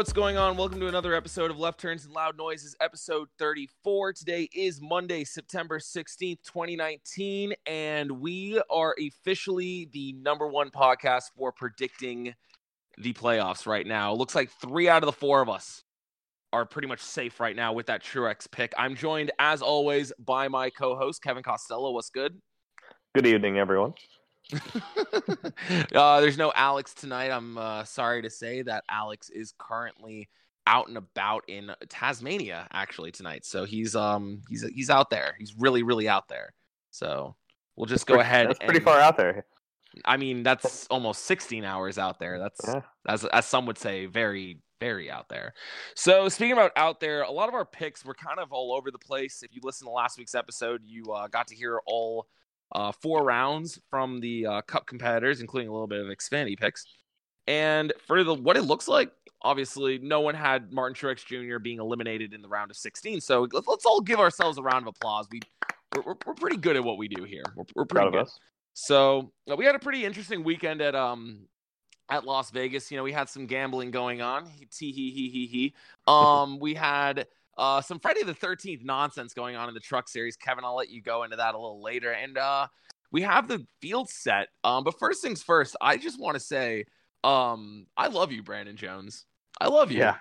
What's going on? Welcome to another episode of Left Turns and Loud Noises, episode 34. Today is Monday, September 16th, 2019, and we are officially the number one podcast for predicting the playoffs right now. Looks like three out of the four of us are pretty much safe right now with that Truex pick. I'm joined, as always, by my co host, Kevin Costello. What's good? Good evening, everyone. uh, there's no Alex tonight. I'm uh, sorry to say that Alex is currently out and about in Tasmania actually tonight. So he's um he's he's out there. He's really really out there. So we'll just go pretty, ahead. That's pretty and- far out there. I mean, that's almost 16 hours out there. That's Yeah. as as some would say, very very out there. So speaking about out there, a lot of our picks were kind of all over the place. If you listen to last week's episode, you uh, got to hear all uh, four rounds from the uh, Cup competitors, including a little bit of Xfinity picks. And for the what it looks like, obviously, no one had Martin Truex Jr. being eliminated in the round of 16. So let's, let's all give ourselves a round of applause. We we're, we're, we're pretty good at what we do here. We're, we're pretty Proud good. of us. So uh, we had a pretty interesting weekend at um at Las Vegas. You know, we had some gambling going on. Tee hee hee hee hee. Um, we had uh some Friday the Thirteenth nonsense going on in the Truck Series. Kevin, I'll let you go into that a little later. And uh, we have the field set. Um, but first things first, I just want to say, um, I love you, Brandon Jones. I love you. Yeah.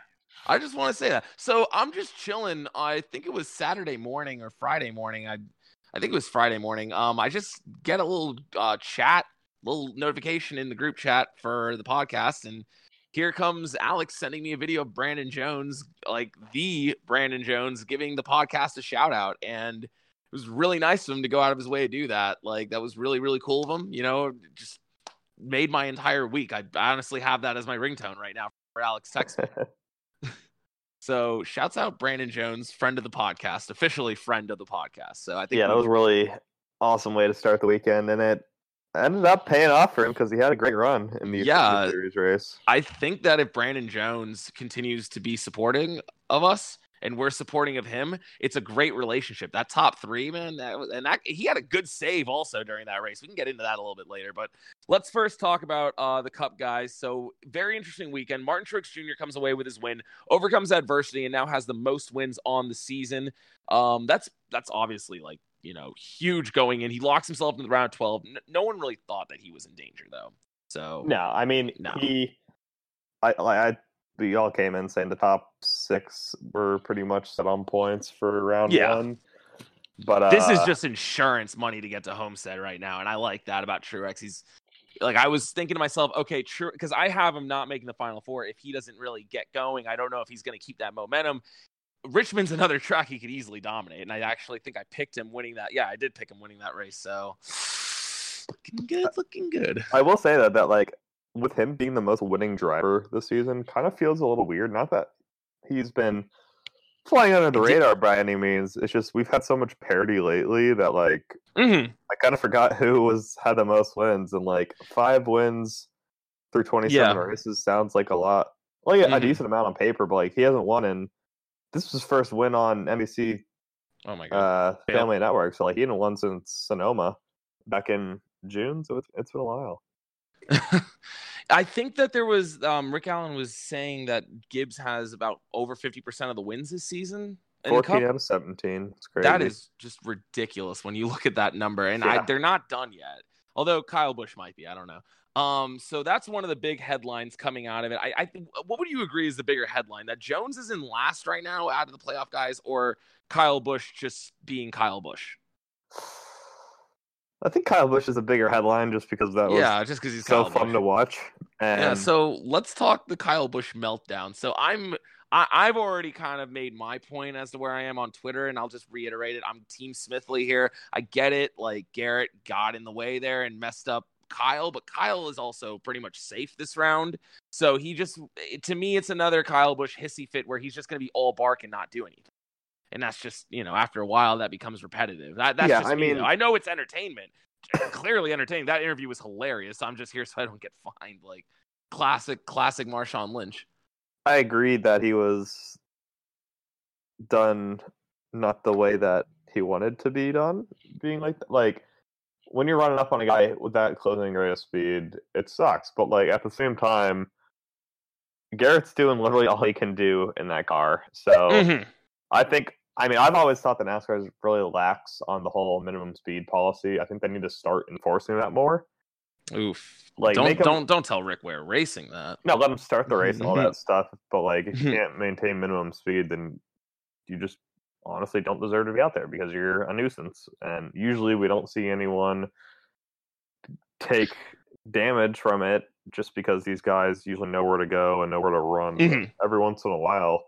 I just want to say that. So I'm just chilling. I think it was Saturday morning or Friday morning. I I think it was Friday morning. Um, I just get a little uh, chat, little notification in the group chat for the podcast, and here comes Alex sending me a video of Brandon Jones, like the Brandon Jones, giving the podcast a shout out, and it was really nice of him to go out of his way to do that. Like that was really really cool of him. You know, just made my entire week. I honestly have that as my ringtone right now for Alex text. So shouts out Brandon Jones, friend of the podcast, officially friend of the podcast. So I think yeah, that was really awesome way to start the weekend, and it ended up paying off for him because he had a great run in the Yeah. series race. I think that if Brandon Jones continues to be supporting of us and we're supporting of him, it's a great relationship. That top three, man, that was, and that he had a good save also during that race. We can get into that a little bit later, but let's first talk about uh, the Cup guys. So very interesting weekend. Martin Truex Jr. comes away with his win, overcomes adversity, and now has the most wins on the season. Um, that's that's obviously like you know huge going in. He locks himself in the round twelve. N- no one really thought that he was in danger though. So No, I mean No. he, I, I, I, we all came in saying the top six were pretty much set on points for round Yeah. one. But uh, this is just insurance money to get to Homestead right now, and I like that about Truex. He's like I was thinking to myself, okay, true, because I have him not making the final four. If he doesn't really get going, I don't know if he's going to keep that momentum. Richmond's another track he could easily dominate, and I actually think I picked him winning that. Yeah, I did pick him winning that race. So looking good, looking good. I will say that that like with him being the most winning driver this season, kind of feels a little weird. Not that he's been flying under the radar by any means. It's just we've had so much parity lately that like Mm-hmm. I kind of forgot who was had the most wins, and like five wins through twenty seven Yeah. races sounds like a lot. Like a Mhm. decent amount on paper, but like he hasn't won in this was his first win on NBC Oh my god. uh. Family Network. So like he hadn't won since Sonoma back in June. So it's it's been a while. I think that there was um, Rick Allen was saying that Gibbs has about over fifty percent of the wins this season. in. Fourteen out of seventeen. It's crazy. That is just ridiculous when you look at that number, and I, they're not done yet. Although Kyle Busch might be, I don't know. Um, so that's one of the big headlines coming out of it. I, I. What would you agree is the bigger headline that Jones is in last right now out of the playoff guys, or Kyle Busch just being Kyle Busch? I think Kyle Busch is a bigger headline just because that was Yeah, just because he's so Kyle fun Busch. to watch. And Yeah, so let's talk the Kyle Busch meltdown. So I'm I, I've already kind of made my point as to where I am on Twitter, and I'll just reiterate it. I'm Team Smithley here. I get it, like Garrett got in the way there and messed up Kyle, but Kyle is also pretty much safe this round. So he just to me, it's another Kyle Busch hissy fit where he's just gonna be all bark and not do anything. And that's just, you know, after a while that becomes repetitive. That, that's Yeah, just I me, mean- though. I know it's entertainment. Clearly entertaining. That interview was hilarious. I'm just here so I don't get fined. Like classic, classic Marshawn Lynch. I agreed that he was done not the way that he wanted to be done. Being like like when you're running up on a guy with that closing rate of speed, it sucks. But like at the same time, Garrett's doing literally all he can do in that car. So Mhm. I think I mean I've always thought that NASCAR is really lax on the whole minimum speed policy. I think they need to start enforcing that more. Oof. Like, don't don't don't tell Rick we're racing that. No, let them start the race and all that stuff. But like, if you can't maintain minimum speed, then you just honestly don't deserve to be out there because you're a nuisance. And usually, we don't see anyone take damage from it just because these guys usually know where to go and know where to run. Mhm. Every once in a while,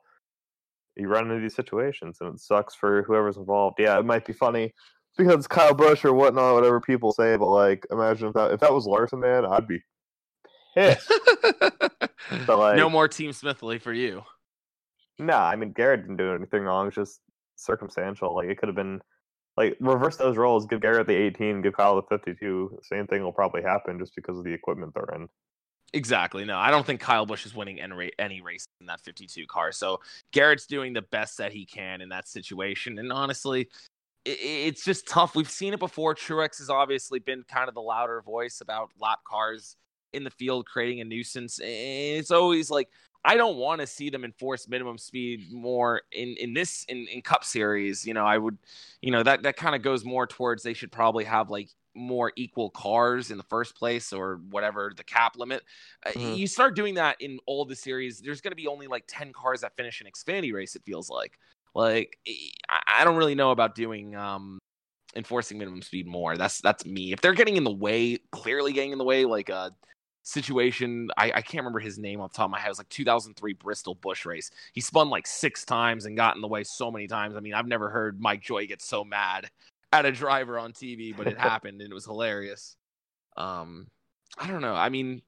you run into these situations, and it sucks for whoever's involved. Yeah, it might be funny because Kyle Busch or whatnot, whatever people say. But like, imagine if that if that was Larson, man, I'd be pissed. But like, no more Team Smithley for you. No, I mean Garrett didn't do anything wrong. It's just circumstantial. Like it could have been like reverse those roles. Give Garrett the 18, give Kyle the 52. Same thing will probably happen just because of the equipment they're in. Exactly. No, I don't think Kyle Busch is winning any, race in that 52 car. So Garrett's doing the best that he can in that situation. And honestly, it's just tough. We've seen it before. Truex has obviously been kind of the louder voice about lap cars in the field creating a nuisance. And It's always like I don't want to see them enforce minimum speed more in in this in in Cup Series. You know, I would, you know, that that kind of goes more towards they should probably have like more equal cars in the first place or whatever the cap limit. Uh, Mhm. You start doing that in all the series, there's going to be only like 10 cars that finish an Xfinity race, it feels like. Like, I- I don't really know about doing, um, enforcing minimum speed more. That's, that's me. If they're getting in the way, clearly getting in the way, like a situation, I, I can't remember his name off the top of my head. It was like 2003 Bristol Busch race. He spun like six times and got in the way so many times. I mean, I've never heard Mike Joy get so mad at a driver on TV, but it happened and it was hilarious. Um, I don't know. I mean,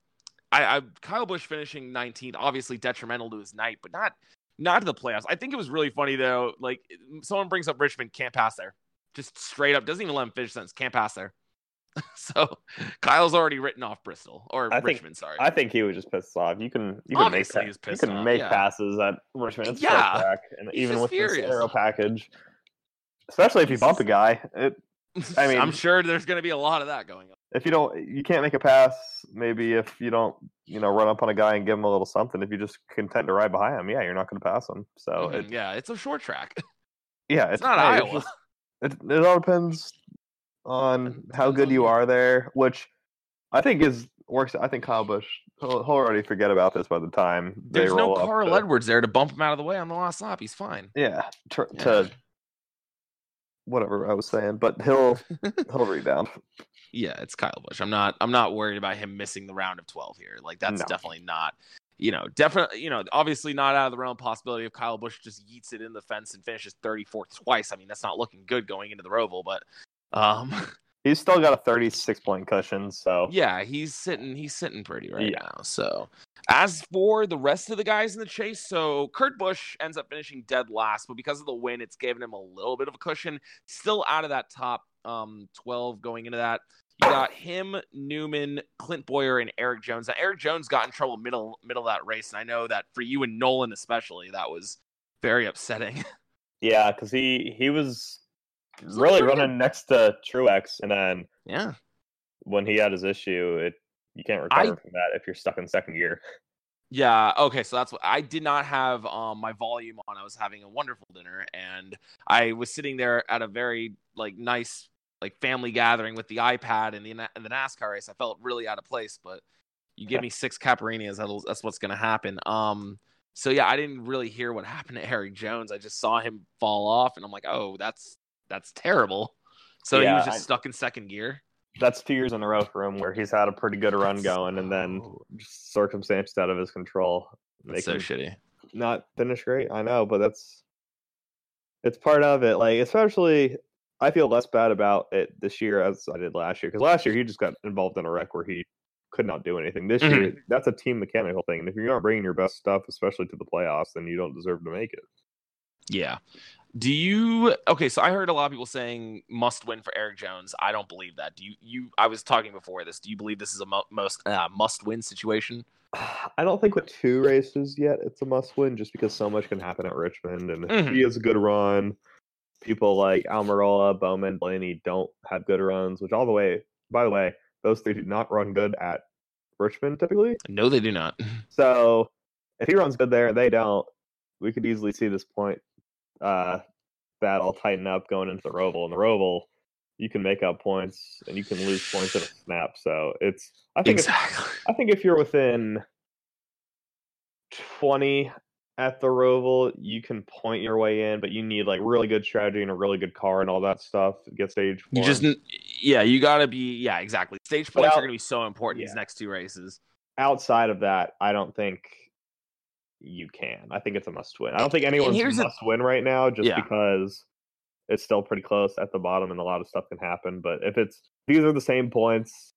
I, I Kyle Busch finishing 19th, obviously detrimental to his night, but not not to the playoffs. I think it was really funny though. Like someone brings up Richmond, can't pass there, just straight up doesn't even let him finish sentence, can't pass there. so Kyle's already written off Bristol or I think- Richmond. sorry, I think he was just pissed off. You can you can Obviously make you can off, make yeah. passes at Richmond. It's Yeah. and He's even with furious. this aero package, especially if you bump a guy. It, I mean- I'm sure there's going to be a lot of that going on. if you don't, you can't make a pass. Maybe if you don't, you know, run up on a guy and give him a little something. If you just content to ride behind him, yeah, you're not going to pass him. So Mhm, it, yeah, it's a short track. yeah, It's not hey, Iowa. just- it, it all depends on how good you are there, which I think is works. I think Kyle Busch he'll, he'll already forget about this by the time they roll. There's no Carl to- Edwards there to bump him out of the way on the last lap. He's fine. Yeah, tr- Yeah. to whatever I was saying, but he'll he'll rebound. Yeah, it's Kyle Busch. I'm not I'm not worried about him missing the round of 12 here. Like that's No. definitely not you know, definitely, you know, obviously not out of the realm of possibility of Kyle Busch just yeets it in the fence and finishes 34th twice. I mean, that's not looking good going into the Roval, but um He's still got a 36 point cushion, so yeah, he's sitting he's sitting pretty right Yeah. now. So as for the rest of the guys in the chase, so Kurt Busch ends up finishing dead last, but because of the win, it's given him a little bit of a cushion. Still out of that top um 12 going into that. You got him, Newman, Clint Bowyer, and Erik Jones. Now Erik Jones got in trouble middle middle of that race, and I know that for you and Nolan especially, that was Very upsetting. Yeah, because he he was Really running next to Truex, and then Yeah. when he had his issue, it you can't I- recover from that if you're stuck in second gear. Yeah. Okay. So that's what I did not have um, my volume on. I was having a wonderful dinner, and I was sitting there at a very like nice like family gathering with the iPad and the and the NASCAR race. I felt really out of place, but you give me six Caipirinhas, that'll that's what's gonna happen. Um. So yeah, I didn't really hear what happened to Erik Jones. I just saw him fall off, and I'm like, oh, that's that's terrible. So he was just I- stuck in second gear. That's two years in a row for him where he's had a pretty good run going, and then just circumstances out of his control That's so shitty. not finish great. I know, but that's it's part of it. Like especially, I feel less bad about it this year as I did last year because last year he just got involved in a wreck where he could not do anything. This Mm-hmm. year, that's a team mechanical thing, and if you're not bringing your best stuff, especially to the playoffs, then you don't deserve to make it. Yeah. Do you okay? So I heard a lot of people saying must win for Erik Jones. I don't believe that. Do you? You? I was talking before this. Do you believe this is a mo- most uh, must win situation? I don't think with two races yet it's a must win just because so much can happen at Richmond and if Mhm. he has a good run. People like Almirola, Bowman, Blaney don't have good runs, which all the way by the way, those three do not run good at Richmond typically. No, they do not. So if he runs good there they don't, we could easily see this point uh battle tighten up going into the Roval. And the Roval, you can make up points and you can lose points in a snap. So it's I think Exactly. I think if you're within 20 at the Roval, you can point your way in, but you need like really good strategy and a really good car and all that stuff to get stage four. You just, yeah, you gotta be, yeah, exactly. Stage points out- are gonna be so important these next two races. outside of that, I don't think you can. I think it's a must win. I don't think anyone's must win right now just Yeah. because it's still pretty close at the bottom and a lot of stuff can happen. But if it's these are the same points,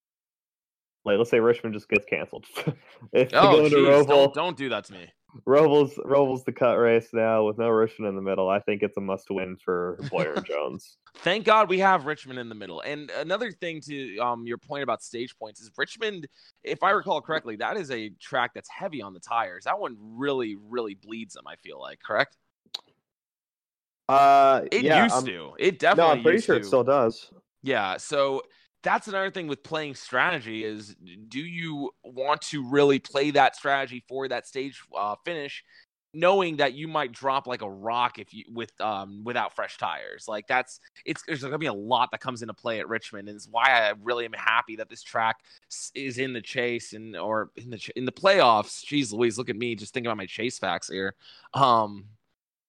like let's say Richmond just gets canceled. if they Oh, go into jeez, Roval, don't, don't do that to me. Roval's Roval's the cut race now with no Richmond in the middle. I think it's a must win for Bowyer and Jones. Thank God we have Richmond in the middle. And another thing to um your point about stage points is Richmond, if I recall correctly, that is a track that's heavy on the tires. That one really, really bleeds them. I feel like correct. Uh, It yeah, used I'm- to. It No, definitely. I'm pretty used sure to. it still does. Yeah, so that's another thing with playing strategy is do you want to really play that strategy for that stage uh, finish knowing that you might drop like a rock if you with um without fresh tires? Like that's it's there's to be a lot that comes into play at Richmond and it's why I really am happy that this track is in the chase and or in the in the playoffs. Jeez Louise look at me just thinking about my chase facts here. Um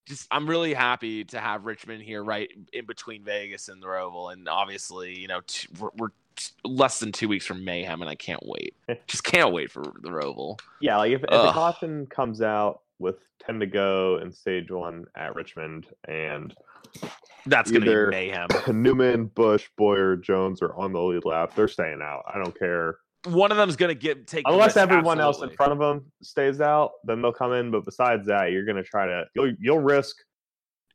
just I'm really happy to have Richmond here, right in between Vegas and the Roval, and obviously, you know, t- we're, we're t- less than two weeks from Mayhem, and I can't wait. just can't wait for the Roval. Yeah, like if, if the caution comes out with ten to go in stage one at Richmond, and That's gonna be mayhem. Newman, Busch, Bowyer, Jones are on the lead lap, they're staying out. I don't care One of them's gonna get take unless everyone else in front of them stays out. Then they'll come in. But besides that, you're gonna try to you'll you'll risk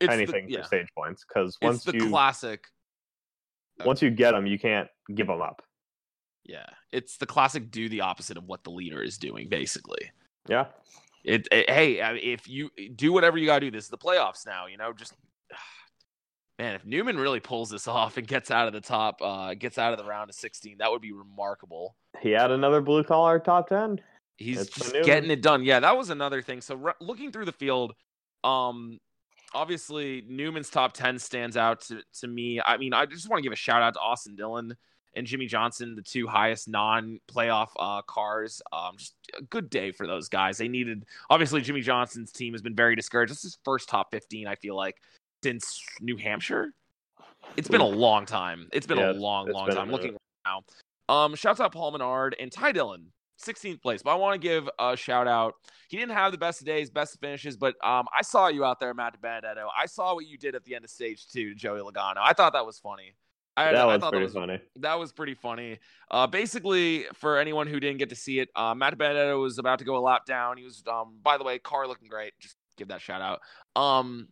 It's the- anything yeah. for stage points because It's once the you classic. Oh. once you get them, you can't give them up. Yeah, it's the classic. Do the opposite of what the leader is doing, basically. Yeah, It, it- hey, if you do whatever you gotta do, this is the playoffs now. You know, just man, if Newman really pulls this off and gets out of the top, uh, gets out of the round of sixteen, that would be remarkable. he had another blue collar top ten. He's just getting it done. Yeah, that was another thing. So re- looking through the field, um, obviously Newman's top ten stands out to, to me. I mean, I just want to give a shout out to Austin Dillon and Jimmie Johnson, the two highest non-playoff uh, cars. Um, just a good day for those guys. They needed. Obviously, Jimmie Johnson's team has been very discouraged. This is his first top fifteen. I feel like since New Hampshire. It's been a long time. It's been Yeah, a long, long time. Looking now. Um, shouts out Paul Menard and Ty Dillon, 16th place. But I want to give a shout out. He didn't have the best of days, best of finishes, but um, I saw you out there, Matt DiBenedetto. I saw what you did at the end of stage two to Joey Logano. I thought that was funny. I, that I was thought pretty that was funny. that was pretty funny. Uh, basically, for anyone who didn't get to see it, uh, Matt DiBenedetto was about to go a lap down. He was, um, by the way, car looking great. Just give that shout out. Um,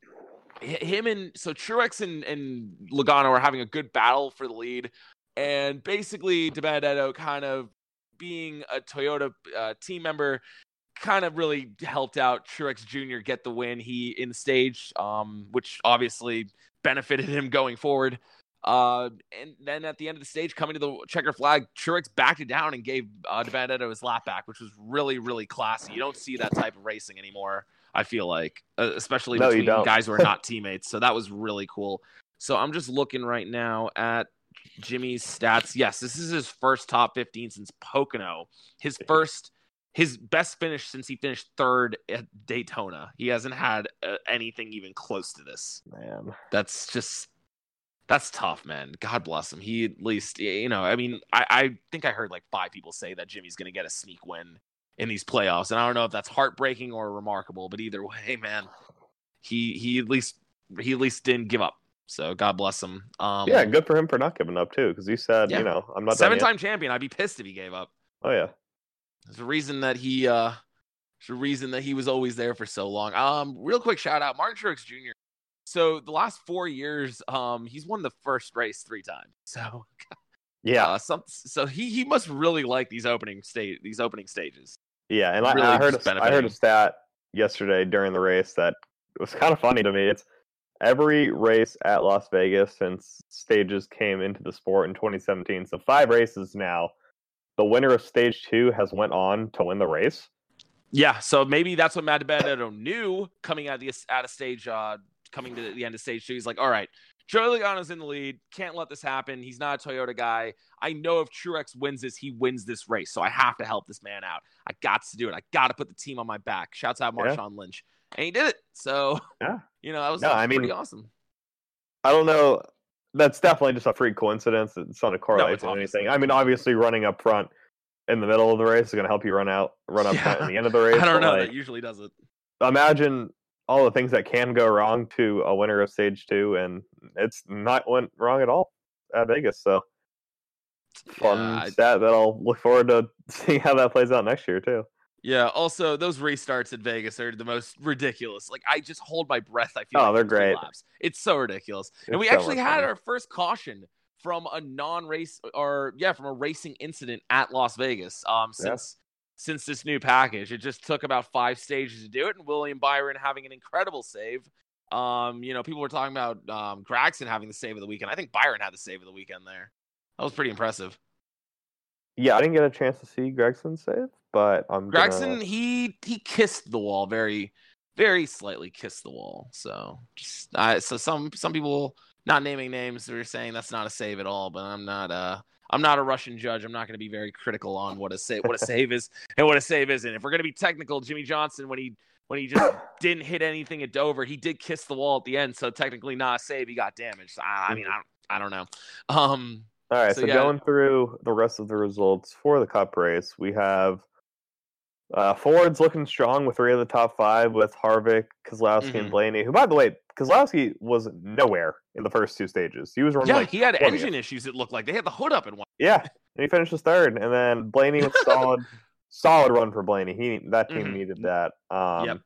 him and so Truex and, and Logano are having a good battle for the lead, and basically, DiBenedetto kind of being a Toyota uh, team member kind of really helped out Truex Jr. get the win. He in the stage, um, which obviously benefited him going forward. Uh, and then at the end of the stage, coming to the checker flag, Truex backed it down and gave uh, DiBenedetto his lap back, which was really, really classy. You don't see that type of racing anymore. I feel like, uh, especially No, between guys who are not teammates. So that was really cool. So I'm just looking right now at Jimmie's stats. Yes, this is his first top 15 since Pocono. His first, his best finish since he finished third at Daytona. He hasn't had uh, anything even close to this. Man. That's just that's tough, man. God bless him. He at least, you know, I mean, I, I think I heard like five people say that Jimmie's going to get a sneak win in these playoffs, and I don't know if that's heartbreaking or remarkable, but either way, man, he he at least he at least didn't give up. So God bless him. Um, yeah, good for him for not giving up too, because he said, Yeah. you know, I'm not seven-time champion. I'd be pissed if he gave up. Oh yeah, There's a reason that he uh there's a reason that he was always there for so long. Um real quick shout out Martin Truex Jr. So the last four years, um, he's won the first race three times. So yeah, uh, some so he he must really like these opening state these opening stages. yeah. And really I, I heard a, I heard a stat yesterday during the race that was kind of funny to me. It's every race at Las Vegas since stages came into the sport in 2017. So five races now. The winner of stage two has went on to win the race. Yeah, so maybe that's what Matt DiBenedetto knew coming out of the out of stage, uh, coming to the end of stage two. He's like, all right, Joey Logano's in the lead. Can't let this happen. He's not a Toyota guy. I know if Truex wins this, he wins this race. So I have to help this man out. I got to do it. I got to put the team on my back. Shouts out Yeah. Marshawn Lynch, and he did it. So Yeah. you know that was No, I pretty mean, awesome. I don't know. That's definitely just a freak coincidence. It's not a correlate it's to anything. I mean, obviously, running up front in the middle of the race is going to help you run out, run up front Yeah. in the end of the race. I don't know. like, that usually doesn't. imagine all the things that can go wrong to a winner of stage two, and it's not went wrong at all at Vegas. So fun Yeah, I- that I'll look forward to seeing how that plays out next year too. Yeah. Also, those restarts at Vegas are the most ridiculous. Like I just hold my breath. I feel Oh, like they're great. Laps. It's so ridiculous. and we so actually had fun. our first caution from a non-race or yeah, from a racing incident at Las Vegas. Um, since since this new package, it just took about five stages to do it, and William Byron having an incredible save. Um, you know, people were talking about um Gragson having the save of the weekend. I think Byron had the save of the weekend there. That was pretty impressive. Yeah, I didn't get a chance to see Gragson save, but I'm Gragson, Gonna... he he kissed the wall very, very slightly kissed the wall. So just uh, so some some people not naming names were saying that's not a save at all. But I'm not uh I'm not a Russian judge. I'm not going to be very critical on what a save what a save is and what a save isn't. If we're going to be technical, Jimmie Johnson when he when he just didn't hit anything at Dover, he did kiss the wall at the end. So technically not a save. He got damaged. I, I mean I don't, I don't know. Um. All right, So, so, yeah. going through the rest of the results for the Cup race, we have uh, Ford's looking strong with three of the top five with Harvick, Keselowski, Mhm. and Blaney. Who, by the way, Keselowski was nowhere in the first two stages. He was running Yeah, like he had 20th. engine issues. It looked like they had the hood up in one. Yeah, and he finishes third, and then Blaney was solid, solid run for Blaney. He that team Mhm. needed that. Um, Yep.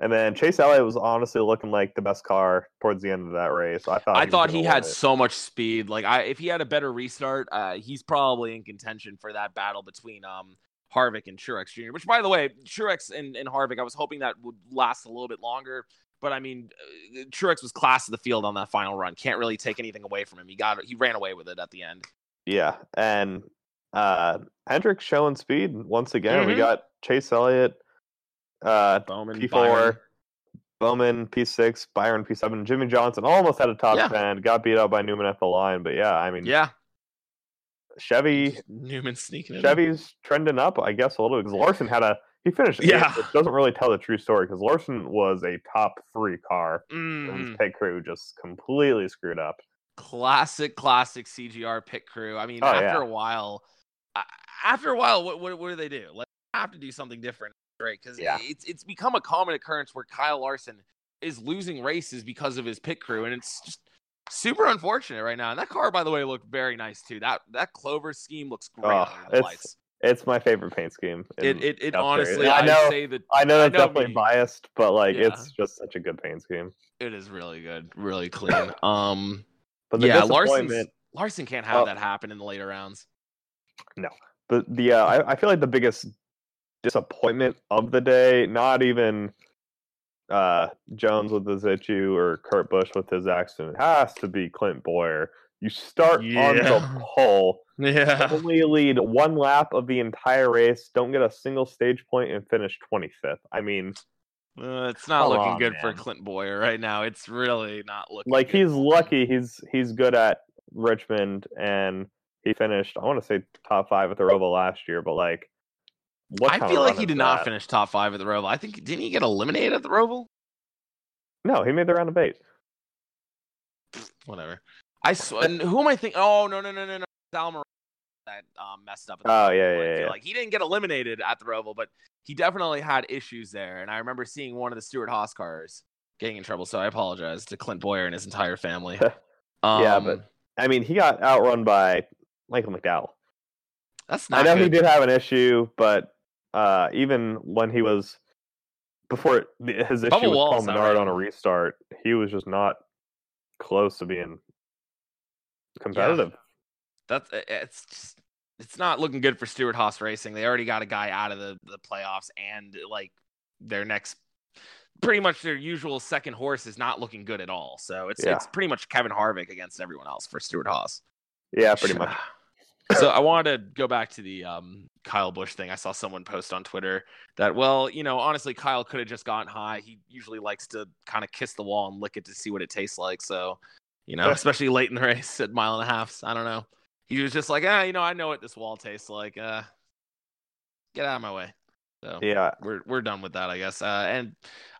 And then Chase Elliott was honestly looking like the best car towards the end of that race. I thought I he thought he had it. so much speed. Like I, if he had a better restart, uh, he's probably in contention for that battle between um Harvick and Truex Jr. Which, by the way, Truex and, and Harvick, I was hoping that would last a little bit longer. But I mean, uh, Truex was class of the field on that final run. Can't really take anything away from him. He got he ran away with it at the end. Yeah, and uh Hendrick showing speed once again. We Mhm. got Chase Elliott, uh Bowman, P4, Byron. Bowman P6, Byron P7, Jimmie Johnson almost had a top Yeah. ten, got beat out by Newman at the line, but yeah, I mean yeah, Chevy Newman sneaking in. Chevy's trending up, I guess a little because Larson had a he finished Yeah. which doesn't really tell the true story because Larson was a top three car. and Mhm. his pit crew just completely screwed up. classic, classic CGR pit crew. I mean, Oh, after yeah. a while, after a while, what, what what do they do? Like, have to do something different, right? Because Yeah. it's it's become a common occurrence where Kyle Larson is losing races because of his pit crew, and it's just super unfortunate right now. And that car, by the way, looked very nice too. That that Clover scheme looks great Oh, it's lights. It's my favorite paint scheme. It it, it honestly, I know, say that I know I that's know definitely me. biased, but like Yeah. it's just such a good paint scheme. it is really good, really clean. Um, But the yeah, disappointment, Larson can't have Oh. that happen in the later rounds. No, but the uh, I, I feel like the biggest disappointment of the day. Not even uh, Jones with his issue or Kurt Busch with his accident. It has to be Clint Bowyer. You start on the pole, Yeah. only lead one lap of the entire race, don't get a single stage point, and finish 25th. I mean, Uh, it's not looking on, good for. Clint Bowyer right now. It's really not looking like good he's lucky he's he's good at Richmond and he finished I want to say top five at the Roval last year, but like I feel like he is did not that? finish top five at the Roval. I think didn't he get eliminated at the Roval? No, he made the round of eight. Whatever. I sw- and who am I thinking? Oh no no no no no. Sal that um, messed up. At the Oh, Roval. yeah, yeah, yeah. Like he didn't get eliminated at the Roval, but he definitely had issues there. And I remember seeing one of the Stewart-Haas cars getting in trouble. So I apologize to Clint Bowyer and his entire family. Yeah, Um, but- I mean, he got outrun by Michael McDowell. that's I know good. he did have an issue, but uh, even when he was before his issue Bubba with Paul Menard alright. on a restart, he was just not close to being competitive. That's uh, it's just, it's not looking good for Stewart-Haas Racing. They already got a guy out of the the playoffs, and like their next, pretty much their usual second horse is not looking good at all. So it's Yeah. it's pretty much Kevin Harvick against everyone else for Stewart-Haas. Yeah, pretty much. So I wanted to go back to the um, Kyle Busch thing. I saw someone post on Twitter that, well, you know, honestly, Kyle could have just gotten high. He usually likes to kind of kiss the wall and lick it to see what it tastes like. So, you know, especially late in the race at mile and a half. I don't know. He was just like, ah, you know, I know what this wall tastes like. Uh, get out of my way. So Yeah, we're we're done with that, I guess. Uh, and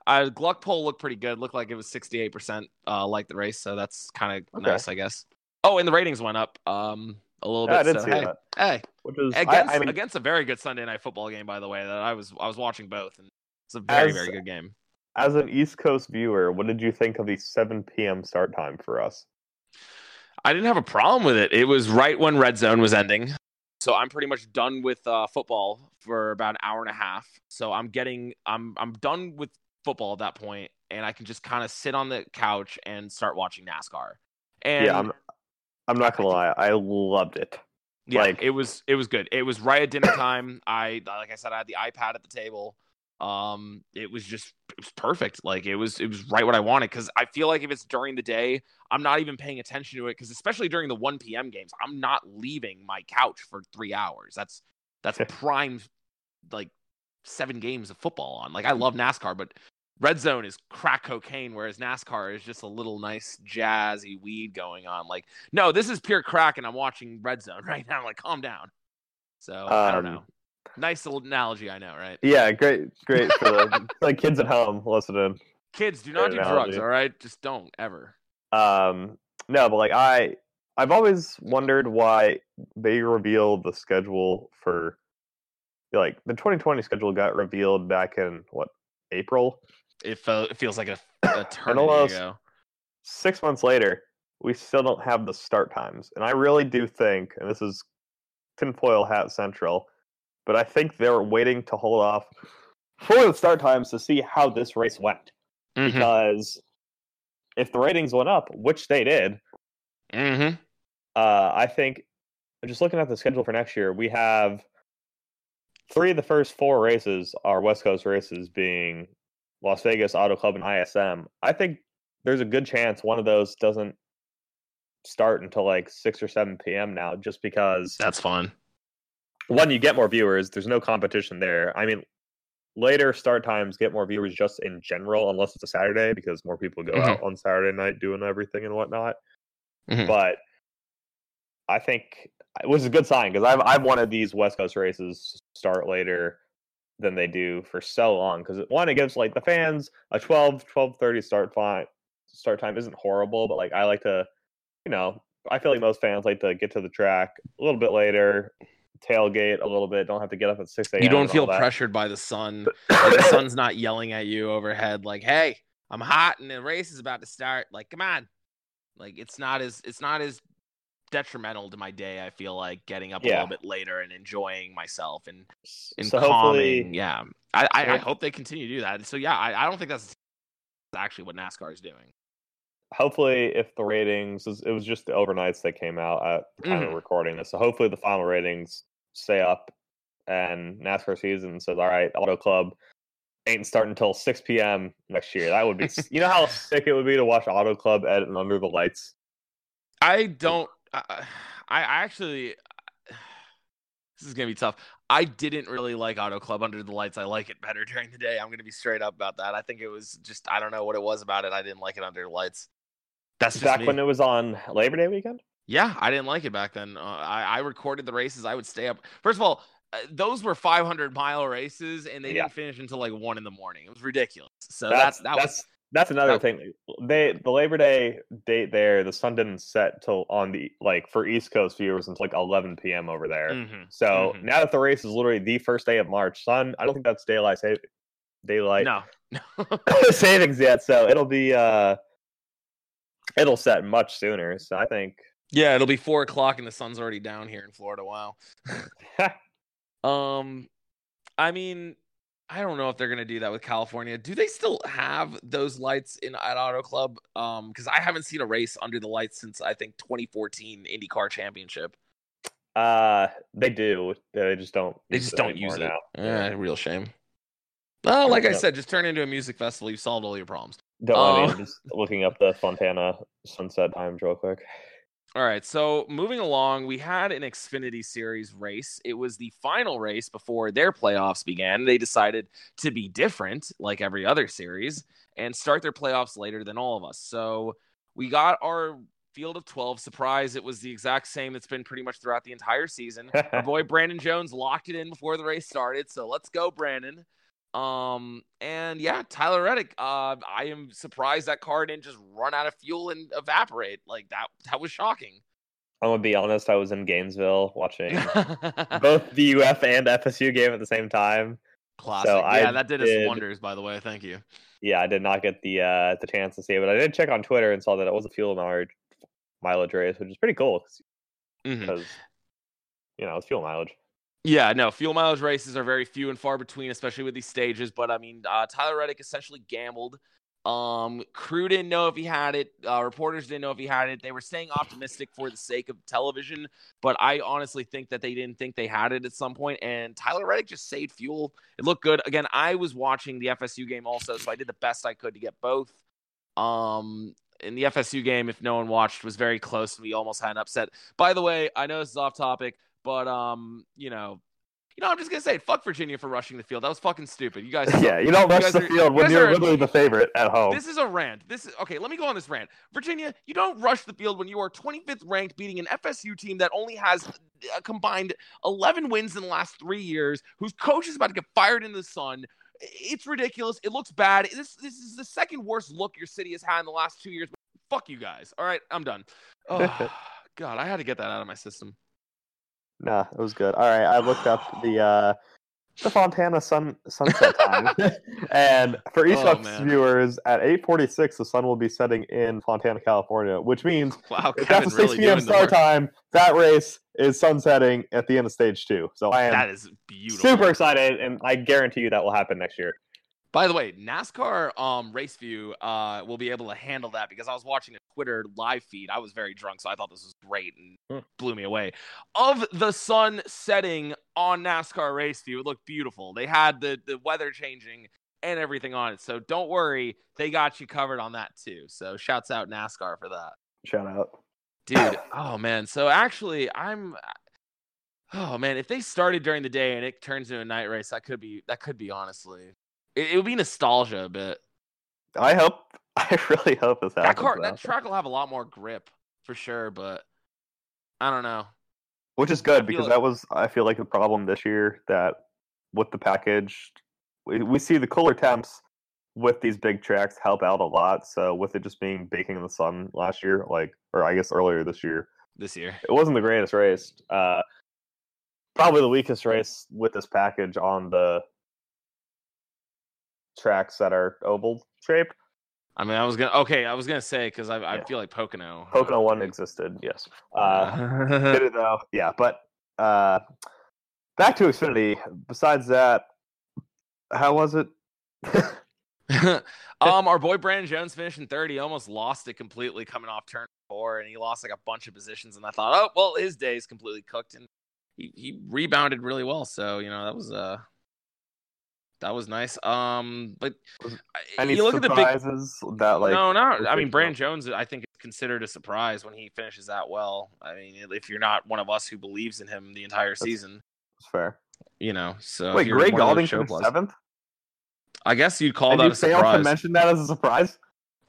uh, Gluck poll looked pretty good. Looked like it was sixty eight percent uh like the race, so that's kind of Okay. nice, I guess. Oh, and the ratings went up um a little Yeah, I bit. did so see hey, that. hey, which is I- against I mean, against a very good Sunday night football game, by the way. That I was I was watching both, and it's a very As- very good game. as an East Coast viewer, what did you think of the 7 p.m. start time for us? I didn't have a problem with it. It was right when red zone was ending. So I'm pretty much done with uh, football for about an hour and a half. So I'm getting I'm I'm done with football at that point, and I can just kind of sit on the couch and start watching NASCAR. And yeah, I'm I'm not gonna lie, I loved it. yeah, like- it was it was good. It was right at dinner time. I like I said, I had the iPad at the table. Um, it was just it was perfect. Like it was it was right what I wanted because I feel like if it's during the day, I'm not even paying attention to it because especially during the 1 p.m. games, I'm not leaving my couch for three hours. That's that's prime like seven games of football on. Like I love NASCAR, but Red Zone is crack cocaine, whereas NASCAR is just a little nice jazzy weed going on. Like, no, this is pure crack, and I'm watching Red Zone right now. Like, calm down. So I don't Um, know. Nice little analogy, I know, right? Yeah, great, great for the like kids at home listening. Kids, do not Great do drugs, all right? Just don't ever. Um, no, but like I, I've always wondered why they revealed the schedule for, like the 2020 schedule got revealed back in what April. It, it feels like a, a eternity ago. Six months later, we still don't have the start times, and I really do think, and this is tinfoil hat central, but I think they were waiting to hold off for the start times to see how this race went. Mhm. Because if the ratings went up, which they did, Mhm. uh, I think just looking at the schedule for next year, we have three of the first four races are West Coast races, being Las Vegas Auto Club and ISM. I think there's a good chance one of those doesn't start until like six or seven p.m. now, just because That's fun. one, you get more viewers. There's no competition there. I mean, later start times get more viewers just in general, unless it's a Saturday because more people go Mhm. out on Saturday night doing everything and whatnot. Mhm. But I think it was a good sign because I've I've wanted these West Coast races to start later than they do for so long because one it gives like the fans a 12 12:30 start fine start time isn't horrible but like I like to you know I feel like most fans like to get to the track a little bit later tailgate a little bit don't have to get up at 6 a.m. You don't feel pressured by the sun. Like, the sun's not yelling at you overhead, like, "Hey, I'm hot and the race is about to start." Like, come on. Like, it's not as it's not as detrimental to my day. I feel like getting up a little bit later and enjoying myself and and so calming. Yeah, I, I, I hope they continue to do that. So yeah, I, I don't think that's actually what NASCAR is doing. hopefully if the ratings it was just the overnights that came out at the time Mhm. of recording this so hopefully the final ratings stay up and NASCAR season says, "All right, Auto Club ain't starting until 6 p.m. next year." That would be, you know, how sick it would be to watch Auto Club at and under the lights. I don't. I, I actually. This is gonna be tough. I didn't really like Auto Club under the lights. I like it better during the day. I'm gonna be straight up about that. I think it was just I don't know what it was about it. I didn't like it under the lights. That's Back me. when it was on Labor Day weekend. Yeah, I didn't like it back then. Uh, I, I recorded the races. I would stay up. First of all, uh, those were 500 mile races, and they Yeah. didn't finish until like one in the morning. It was ridiculous. So That's that's that that's was that's another thing. They the Labor Day date there, the sun didn't set till on the like for East Coast viewers until like 11 p.m. over there. mhm. So Mhm. now that the race is literally the first day of March, sun, I don't think that's daylight save, daylight no. savings yet. So it'll be uh, it'll set much sooner. So I think yeah, it'll be four o'clock and the sun's already down here in Florida. Wow. Um, I mean, I don't know if they're gonna do that with California. Do they still have those lights in at Auto Club? Um, because I haven't seen a race under the lights since I think 2014 IndyCar Championship. uh, they do. They just don't. They just don't use it. now. Yeah, real shame. Well, like I said, just turn into a music festival. You've solved all your problems. Don't Oh. I'm just looking up the Fontana sunset times real quick. All right, so moving along, we had an Xfinity Series race. It was the final race before their playoffs began. They decided to be different, like every other series, and start their playoffs later than all of us. So we got our field of 12. Surprise, it was the exact same that's been pretty much throughout the entire season. Our boy Brandon Jones locked it in before the race started, so let's go, Brandon. Um, and yeah, Tyler Reddick. Uh, I am surprised that car didn't just run out of fuel and evaporate. Like that, that was shocking. I'm gonna be honest. I was in Gainesville watching both the UF and FSU game at the same time. Classic. I yeah, that did, us wonders. By the way, thank you. Yeah, I did not get the uh the chance to see it, but I did check on Twitter and saw that it was a fuel mileage mileage race, which is pretty cool Mhm. because you know it's fuel mileage. Yeah, no, fuel mileage races are very few and far between, especially with these stages. But I mean, uh, Tyler Reddick essentially gambled. Um, crew didn't know if he had it. Uh, reporters didn't know if he had it. They were staying optimistic for the sake of television, but I honestly think that they didn't think they had it at some point. And Tyler Reddick just saved fuel. It looked good. Again, I was watching the FSU game also, so I did the best I could to get both. Um, in the FSU game, if no one watched, was very close, and we almost had an upset. By the way, I know this is off topic, but um, you know, you know, I'm just gonna say, fuck Virginia for rushing the field. That was fucking stupid. You guys, yeah, you don't rush guys the are- field when you're literally the favorite at home. this is a rant. This is okay. Let me go on this rant. Virginia, you don't rush the field when you are 25th ranked, beating an FSU team that only has a combined 11 wins in the last three years, whose coach is about to get fired in the sun. It's ridiculous. It looks bad. This this is the second worst look your city has had in the last two years. Fuck you guys. All right, I'm done. Oh, God, I had to get that out of my system. Nah, it was good. All right, I looked up the uh the Fontana sun sunset time, and for East Oh, viewers, at 8:46, the sun will be setting in Fontana, California, which means Wow, if Kevin that's a 6 really p.m. start time. That race is sunsetting at the end of stage two. So I am That is beautiful. super excited, and I guarantee you that will happen next year. By the way, NASCAR um race view uh will be able to handle that because I was watching a Twitter live feed. I was very drunk, so I thought this was great and Hmm. blew me away. Of the sun setting on NASCAR race view, it looked beautiful. They had the the weather changing and everything on it. So don't worry, they got you covered on that too. So shouts out NASCAR for that. Shout out. Dude, oh man. So actually I'm Oh man, if they started during the day and it turns into a night race, that could be that could be honestly. It, it would be nostalgia a bit. I hope. I really hope this happens. That car, that track will have a lot more grip for sure, but I don't know. Which is good because like- that was, I feel like, the problem this year that with the package, we, we see the cooler temps with these big tracks help out a lot. So with it just being baking in the sun last year, like, or I guess earlier this year, This year, it wasn't the greatest race. Uh, probably the weakest race with this package on the tracks that are oval shaped. I mean, I was gonna okay, I was gonna say because I, I Yeah. feel like Pocono. Pocono one existed, yes. Uh, did it though. Yeah, but uh, back to Xfinity. Besides that, how was it? um, our boy Brandon Jones finished in third. He almost lost it completely coming off turn four, and he lost like a bunch of positions. And I thought, oh well, his day is completely cooked. And he, he rebounded really well. So you know that was uh that was nice. Um, but Any you look at the big surprises that like no, no. I mean, Brand? Jones, I think, is considered a surprise when he finishes that well. I mean, if you're not one of us who believes in him the entire That's- season, fair. you know. So Wait, Gray Gaulding show finished seventh. I guess you'd call And that you a failed to surprise. mention that as a surprise.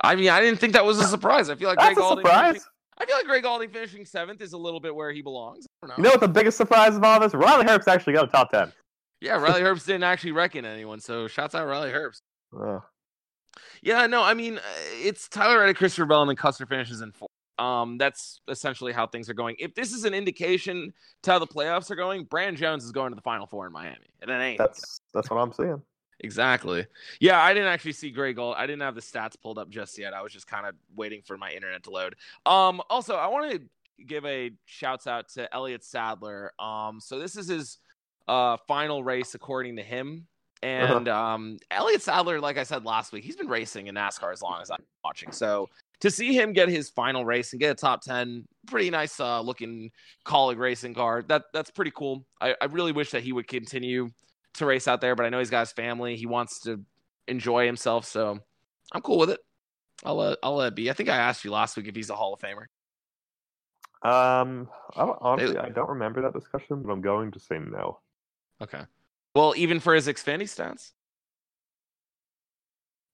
I mean, I didn't think that was a surprise. I feel like That's Greg a Galding. surprise. finishing- I feel like Gray Gaulding finishing seventh is a little bit where he belongs. I don't know. You know what the biggest surprise of all this? Riley Herbst actually got a top ten. Yeah, Riley Herbst didn't actually reckon anyone, so shouts out Riley Herbst. Oh. Yeah, no, I mean uh, it's Tyler Reddick, Christopher Bell, and then Custer finishes in four. Um, that's essentially how things are going. If this is an indication to how the playoffs are going, Brand Jones is going to the Final Four in Miami, and it ain't That's that's what I'm seeing. exactly. Yeah, I didn't actually see Gray Gaulding. I didn't have the stats pulled up just yet. I was just kind of waiting for my internet to load. Um, also, I want to give a shouts out to Elliott Sadler. Um, so this is his uh final race according to him. And um, Elliott Sadler, like I said last week, he's been racing in NASCAR as long as I'm watching. So to see him get his final race and get a top ten, pretty nice uh, looking Kaulig racing car. That that's pretty cool. I, I really wish that he would continue to race out there, but I know he's got his family. He wants to enjoy himself, so I'm cool with it. I'll let I'll let it be. I think I asked you last week if he's a Hall of Famer. Um, I honestly, I don't remember that discussion, but I'm going to say no. Okay. Well, even for his Xfinity stats.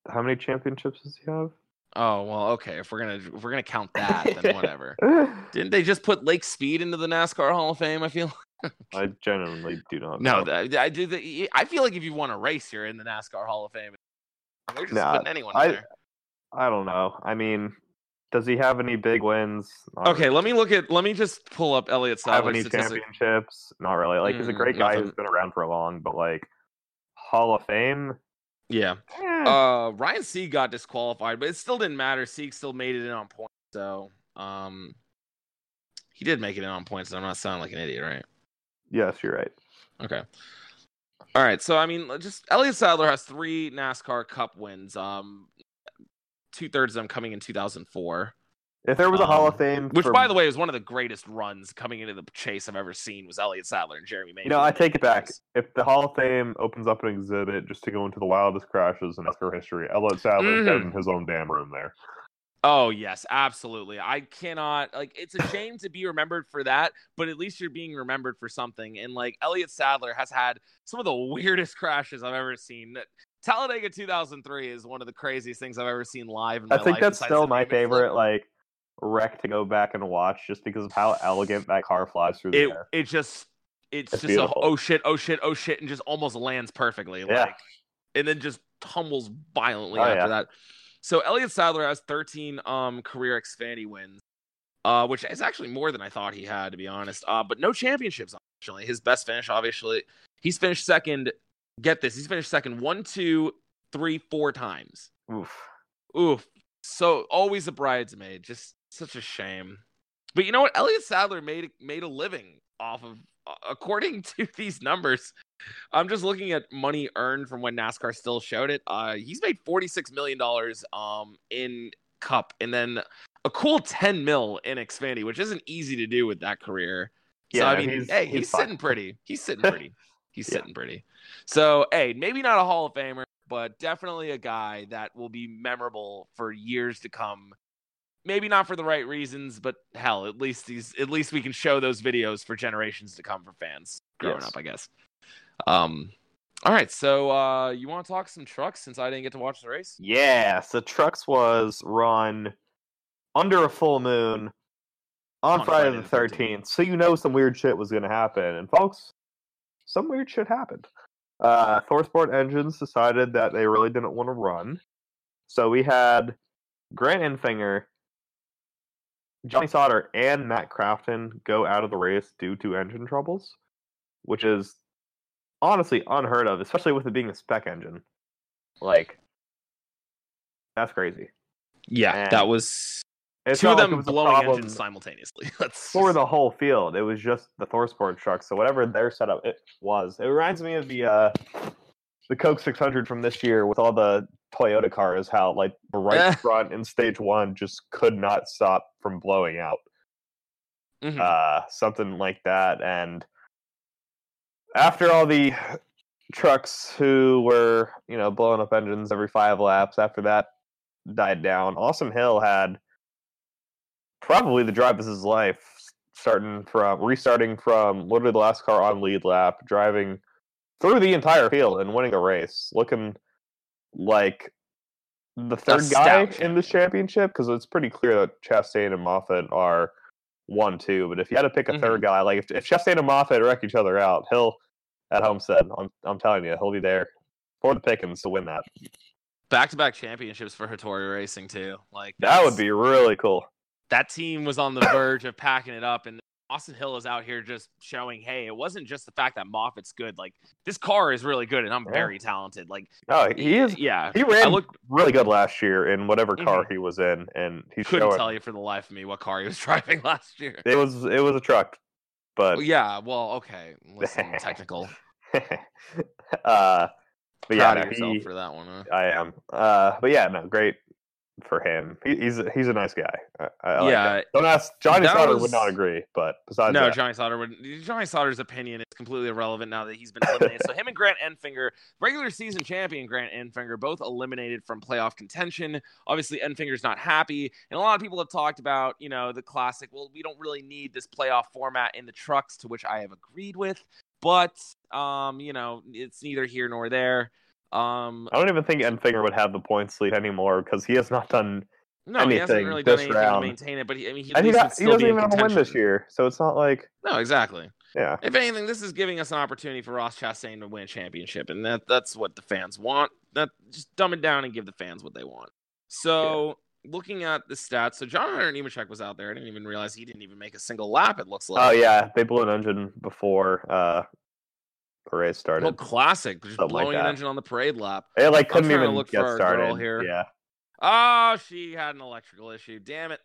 How many championships does he have? Oh well, okay. If we're gonna if we're gonna count that, then whatever. Didn't they just put Lake Speed into the NASCAR Hall of Fame? I feel. I genuinely do not. No, that, I do. The, I feel like if you won a race, you're in the NASCAR Hall of Fame. They're just Nah, putting anyone I- there. I don't know. I mean, does he have any big wins? Not Okay, really. let me look at. Let me just pull up Elliott have any championships? Not really. Like he's a Mm, great guy who's nothing. been around for a long, but like Hall of Fame. Yeah. eh. Uh, Ryan Sieg got disqualified, but it still didn't matter. Sieg still made it in on points, so um, he did make it in on points. So I'm not sounding like an idiot, right? yes, you're right. Okay. All right. So I mean, just Elliott Sadler has three NASCAR Cup wins. Um, two thirds of them coming in 2004, If there was a Hall of Um, Fame, which, for- by the way, is one of the greatest runs coming into the chase I've ever seen. Was Elliott Sadler and Jeremy Mayfield? you know, I take it back. If the Hall of Fame opens up an exhibit just to go into the wildest crashes in NASCAR history, Elliott Sadler Mhm. has in his own damn room there. Oh yes, absolutely. I cannot like it's a shame to be remembered for that, but at least you're being remembered for something. And like Elliott Sadler has had some of the weirdest crashes I've ever seen. Talladega 2003 is one of the craziest things I've ever seen live. In my I think life, that's still my Newman flip. favorite like wreck to go back and watch, just because of how elegant that car flies through the It air. it just it's, It's just a, oh shit oh shit oh shit and just almost lands perfectly. Yeah. Like and then just tumbles violently Oh, after yeah. that. So Elliott Sadler has 13 um career Xfinity wins, uh, which is actually more than I thought he had, to be honest. Uh, but no championships. Unfortunately, his best finish, obviously, he's finished second. Get this, he's finished second one, two, three, four times. Oof. Oof. So always a bridesmaid. Just such a shame. But you know what? Elliott Sadler made made a living off of, according to these numbers. I'm just looking at money earned from when NASCAR still showed it. Uh, he's made 46 million dollars um in Cup, and then a cool 10 mil in Xfinity, which isn't easy to do with that career. So Yeah, I mean, he's- hey, he's he's, sitting pretty. He's sitting pretty. He's Yeah. sitting pretty. So hey, maybe not a Hall of Famer, but definitely a guy that will be memorable for years to come. Maybe not for the right reasons, but hell, at least these at least we can show those videos for generations to come for fans growing Yes. up, I guess. Um all right, so uh you want to talk some trucks since I didn't get to watch the race? Yeah, so Trucks was run under a full moon on, On Friday, Friday the the 13th. So you know some weird shit was going to happen. And folks, some weird shit happened. Uh, Thorsport Engines decided that they really didn't want to run. So we had Grant Enfinger, Johnny Sauter, and Matt Crafton go out of the race due to engine troubles, which is honestly unheard of, especially with it being a spec engine. Like, that's crazy. Yeah, And that was It's two of them a blowing engines simultaneously. That's for the whole field. It was just the Thorsport truck. So whatever their setup it was, it reminds me of the uh, the Coke 600 from this year with all the Toyota cars. How like the right front in stage one just could not stop from blowing out. Mhm. Uh, something like that. And after all the trucks who were you know blowing up engines every five laps, after that died down, Austin Hill had probably the drive of his life, starting from restarting from literally the last car on lead lap, driving through the entire field and winning a race, looking like the third guy stout in this championship because it's pretty clear that Chastain and Moffitt are one two. But if you had to pick a Mhm. third guy, like if, if Chastain and Moffitt wreck each other out, Hill at Homestead, I'm I'm telling you, he'll be there for the pickings to win that. Back to back championships for Hattori Racing too. Like That would be really cool. That team was on the verge of packing it up and Austin Hill is out here just showing, hey, it wasn't just the fact that Moffitt's good. Like this car is really good and I'm Yeah. very talented. Like Oh, he is. yeah. He I ran look really good last year in whatever car he was in, and he couldn't showing. tell you for the life of me what car he was driving last year. It was it was a truck, but yeah, well, okay. Listen, technical. uh, but yeah, Proud no, of yourself he, for that one. Huh? I am. Uh, but yeah, no, great for him. He, he's a, he's a nice guy. I, I Yeah, him. Don't ask Johnny Sauter was- would not agree, but besides No, that, Johnny Sauter would. Johnny Sauter's opinion is completely irrelevant now that he's been eliminated. so him and Grant Enfinger, regular season champion Grant Enfinger, both eliminated from playoff contention. Obviously, Enfinger's not happy, and a lot of people have talked about, you know, the classic. Well, we don't really need this playoff format in the trucks, to which I have agreed with. But, um, you know, it's neither here nor there. Um, I don't even think Enfinger would have the points lead anymore because he has not done, no, he hasn't anything really done this anything round. to maintain it. But he, I mean, he, and he, got, he doesn't even have a win this year. So it's not like, No, exactly. yeah, If anything, this is giving us an opportunity for Ross Chastain to win a championship, and that that's what the fans want. That just dumb it down and give the fans what they want. So, looking at the stats, so John Hunter Nemechek was out there. I didn't even realize he didn't even make a single lap. It looks like. oh yeah, they blew an engine before uh, race started. Well, classic, just Something like blowing an engine on the parade lap. It like couldn't even look get started. here. Yeah. Oh, she had an electrical issue. Damn it.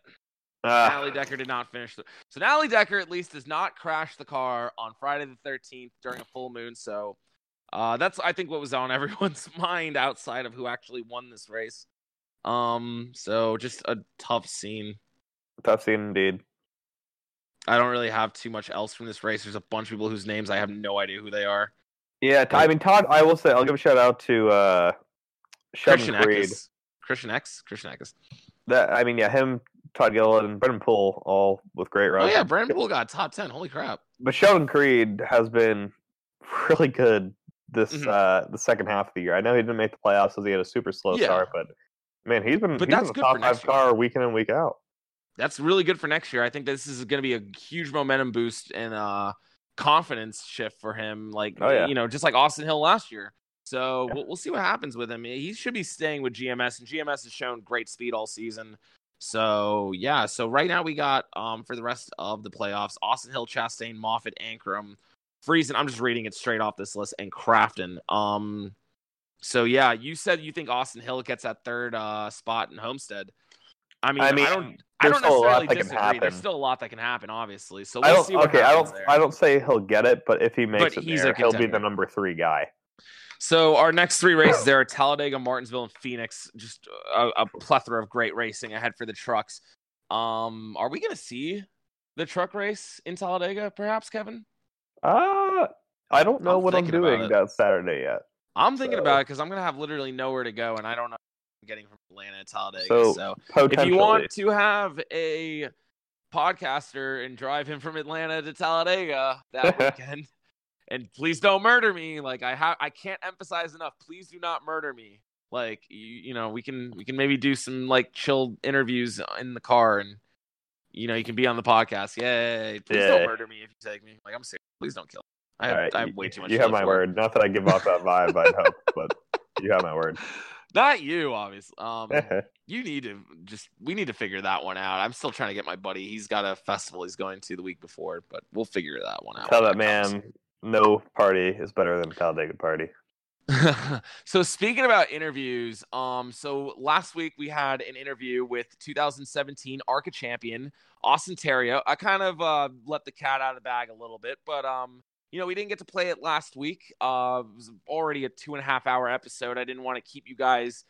Uh, Natalie Decker did not finish. The... So Natalie Decker at least does not crash the car on Friday the 13th during a full moon. So uh, that's I think what was on everyone's mind outside of who actually won this race. Um, so just a tough scene. tough scene indeed. I don't really have too much else from this race. There's a bunch of people whose names I have no idea who they are. Yeah, I mean Todd. I will say I'll give a shout out to uh, Sheldon Christian Creed. Eckes. Christian Eckes. Christian Eckes. That I mean, yeah, him, Todd Gilliland, and Brennan Poole all with great runs. Oh yeah, Brennan Poole got top ten. Holy crap! but Sheldon Creed has been really good this Mhm. uh the second half of the year. I know he didn't make the playoffs because he had a super slow Yeah. start, but man, he's been But he's that's in the good top five car week in and week out. That's really good for next year. I think this is going to be a huge momentum boost and uh confidence shift for him. Like Oh, yeah. you know, just like Austin Hill last year. So Yeah. we'll, we'll see what happens with him. He should be staying with GMS, and GMS has shown great speed all season. So yeah, so right now we got um for the rest of the playoffs: Austin Hill, Chastain, Moffitt, Ankrum, Friesen. I'm just reading it straight off this list, and Crafton. Um, so yeah, you said you think Austin Hill gets that third uh spot in Homestead. I mean, I I, mean, don't. I don't still a lot necessarily disagree. There's still a lot that can happen, obviously. So I we'll don't. see what okay, I don't. there. I don't say he'll get it, but if he makes But it there, he'll be the number three guy. So our next three races there are Talladega, Martinsville, and Phoenix. Just a, a plethora of great racing ahead for the trucks. Um, are we going to see the truck race in Talladega, perhaps, Kevin? Uh I don't know I'm what I'm doing that Saturday yet. I'm thinking So- about it because I'm going to have literally nowhere to go, and I don't know getting from Atlanta to Talladega. So, so if you want to have a podcaster and drive him from Atlanta to Talladega that weekend, and please don't murder me. Like I have, I can't emphasize enough. Please do not murder me. Like you, you know, we can we can maybe do some like chill interviews in the car, and you know, you can be on the podcast. Yay! Please Yeah. don't murder me if you take me. Like I'm serious. Please don't kill. Me. I have, right, I have way too much. You have my word. Not that I give off that vibe, I'd hope, but you have my word. Not you, obviously. Um, you need to just we need to figure that one out. I'm still trying to get my buddy. He's got a festival he's going to the week before, but we'll figure that one out. Tell that comes. man, no party is better than a Talladega party. so speaking about interviews, um, so last week we had an interview with 2017 ARCA champion Austin Theriault. I kind of uh, let the cat out of the bag a little bit, but um, you know we didn't get to play it last week. Uh, it was already a two and a half hour episode. I didn't want to keep you guys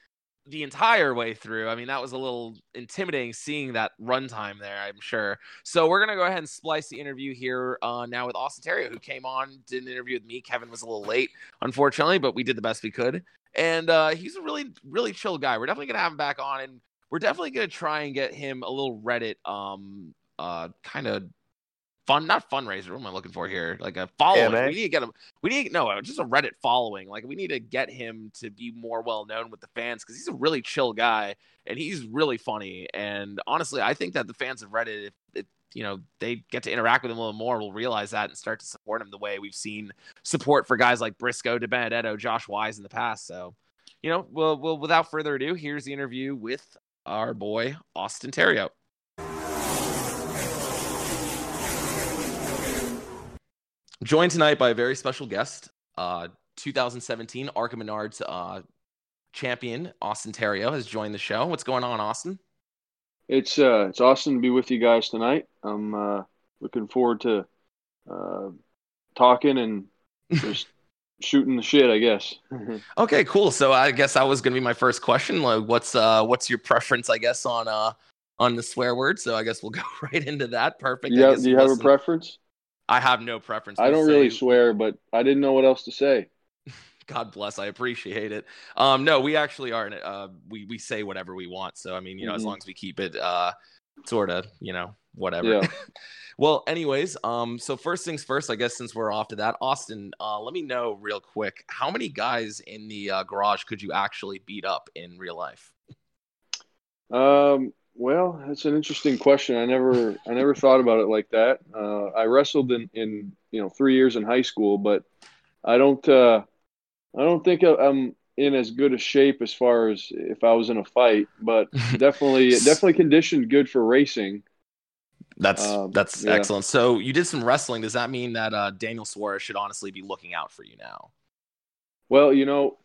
the entire way through. I mean, that was a little intimidating seeing that runtime there, I'm sure. So we're gonna go ahead and splice the interview here uh, now with Austin Theriault, who came on, did an interview with me. Kevin was a little late, unfortunately, but we did the best we could. And uh, he's a really, really chill guy. We're definitely gonna have him back on, and we're definitely gonna try and get him a little Reddit um uh kind of fun not fundraiser. What am i looking for here? Like a following we need to get him we need no just a reddit following. Like we need to get him to be more well known with the fans because he's a really chill guy and he's really funny. And honestly i think that the fans of reddit if, if you know they get to interact with him a little more will realize that and start to support him the way we've seen support for guys like briscoe DiBenedetto josh wise in the past. So you know well, well without further ado here's the interview with our boy austin Joined tonight by a very special guest, uh, 2017 Arca Menards uh, champion Austin Theriault has joined the show. What's going on, Austin? It's uh, it's awesome to be with you guys tonight. I'm uh, looking forward to uh, talking and just shooting the shit, I guess. okay, cool. So I guess that was going to be my first question. Like, what's uh, what's your preference? I guess on uh, on the swear word. So I guess we'll go right into that. Perfect. Yeah. Do you have a preference? I have no preference. I don't really swear, but I didn't know what else to say. God bless. I appreciate it. Um, no, we actually are. Uh, we we say whatever we want. So I mean, you know, mm-hmm. as long as we keep it uh, sort of, you know, whatever. Yeah. well, anyways, um, so first things first, I guess since we're off to that, Austin, uh, let me know real quick, how many guys in the uh, garage could you actually beat up in real life? Um, well, that's an interesting question. I never, I never thought about it like that. Uh, I wrestled in, in, you know, three years in high school, but I don't, uh, I don't think I'm in as good a shape as far as if I was in a fight. But definitely, definitely conditioned good for racing. That's um, that's yeah. excellent. So you did some wrestling. Does that mean that uh, Daniel Suarez should honestly be looking out for you now? Well, you know,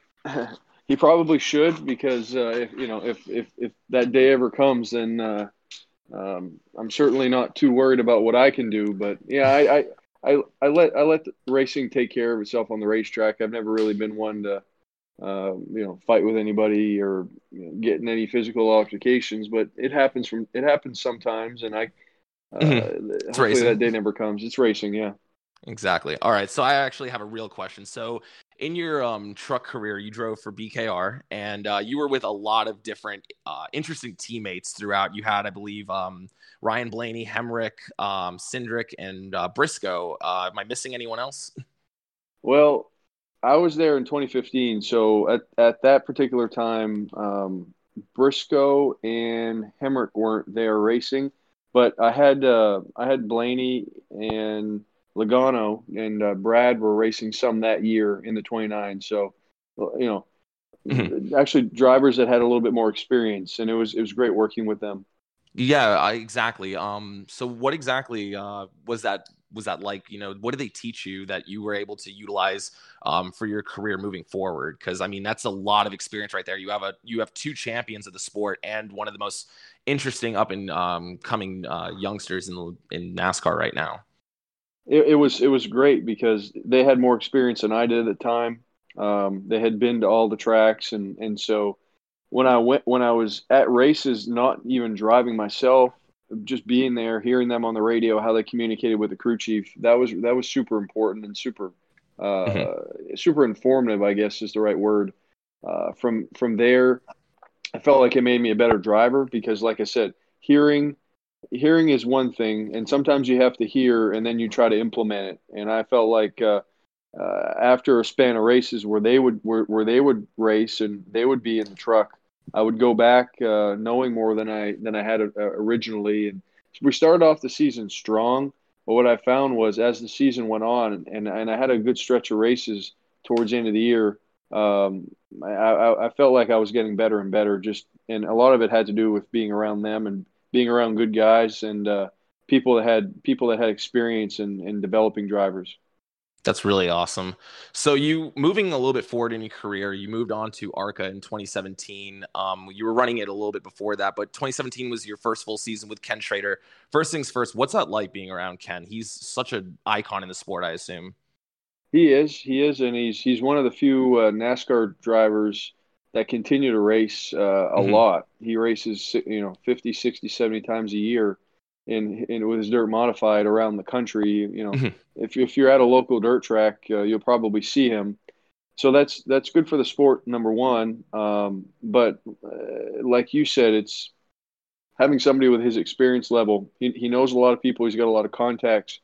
he probably should because uh, if you know if if if that day ever comes, then uh, um, I'm certainly not too worried about what I can do. But yeah, I, I I I let I let racing take care of itself on the racetrack. I've never really been one to uh, you know fight with anybody or you know, get in any physical altercations, but it happens from it happens sometimes, and I. Uh, mm-hmm. Hopefully racing. that day never comes. It's racing, yeah. Exactly. All right. So I actually have a real question. So in your um, truck career, you drove for BKR, and uh, you were with a lot of different uh, interesting teammates throughout. You had, I believe, um, Ryan Blaney, Hemrick, um, Cindric, and uh, Briscoe. Uh, am I missing anyone else? Well, I was there in 2015, so at at that particular time, um, Briscoe and Hemrick weren't there racing, but I had uh, I had Blaney and Logano and uh, Brad were racing some that year in the 29. So, you know, mm-hmm. actually drivers that had a little bit more experience, and it was it was great working with them. Yeah, I, exactly. Um, so what exactly uh, was that? Was that like? You know, what did they teach you that you were able to utilize um, for your career moving forward? Because I mean, that's a lot of experience right there. You have a you have two champions of the sport and one of the most interesting up and um, coming uh, youngsters in the, in NASCAR right now it, it, was it was great because they had more experience than I did at the time. Um, they had been to all the tracks, and and so when I went when I was at races, not even driving myself, just being there, hearing them on the radio, how they communicated with the crew chief, that was that was super important and super uh, mm-hmm. super informative. I guess is the right word. Uh, from from there, I felt like it made me a better driver because, like I said, hearing hearing is one thing, and sometimes you have to hear and then you try to implement it. And I felt like uh, uh, after a span of races where they would where, where they would race and they would be in the truck, I would go back uh, knowing more than I than I had uh, originally. And we started off the season strong, but what I found was as the season went on, and and I had a good stretch of races towards the end of the year. Um, I, I felt like I was getting better and better. Just and a lot of it had to do with being around them and being around good guys and uh, people that had people that had experience in, in developing drivers. That's really awesome. So you moving a little bit forward in your career, you moved on to ARCA in 2017. Um, you were running it a little bit before that, but 2017 was your first full season with Ken Schrader. First things first, what's that like being around Ken? He's such an icon in the sport, I assume. He is. He is, and he's he's one of the few uh, NASCAR drivers that continue to race uh, a Mhm. lot. He races, you know, 50, 60, 70 times a year in, in with his dirt modified around the country. You know, Mhm. if, if you're at a local dirt track, uh, you'll probably see him. So that's that's good for the sport, number one. Um, but uh, like you said, it's having somebody with his experience level. He, he knows a lot of people. He's got a lot of contacts.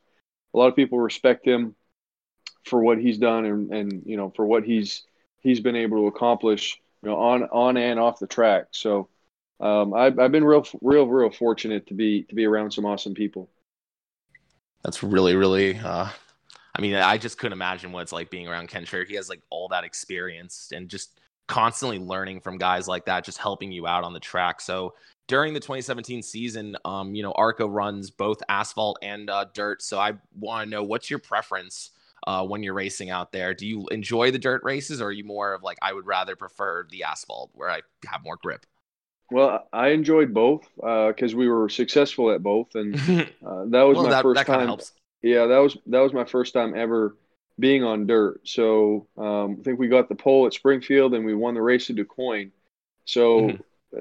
A lot of people respect him for what he's done and, and you know for what he's he's been able to accomplish you know on on and off the track. So um, I've I've been real real real fortunate to be to be around some awesome people. That's really, really. Uh, I mean, I just couldn't imagine what it's like being around Ken Schrader. He has like all that experience and just constantly learning from guys like that, just helping you out on the track. So during the 2017 season, um, you know, ARCA runs both asphalt and uh, dirt. So I want to know what's your preference uh, when you're racing out there? Do you enjoy the dirt races, or are you more of like I would rather prefer the asphalt where I have more grip? Well, I enjoyed both because we were successful at both, and uh, that was well, my that, first that time. helps. Yeah, that was that was my first time ever being on dirt. So um, I think we got the pole at Springfield and we won the race at DuQuoin. So Mhm. uh,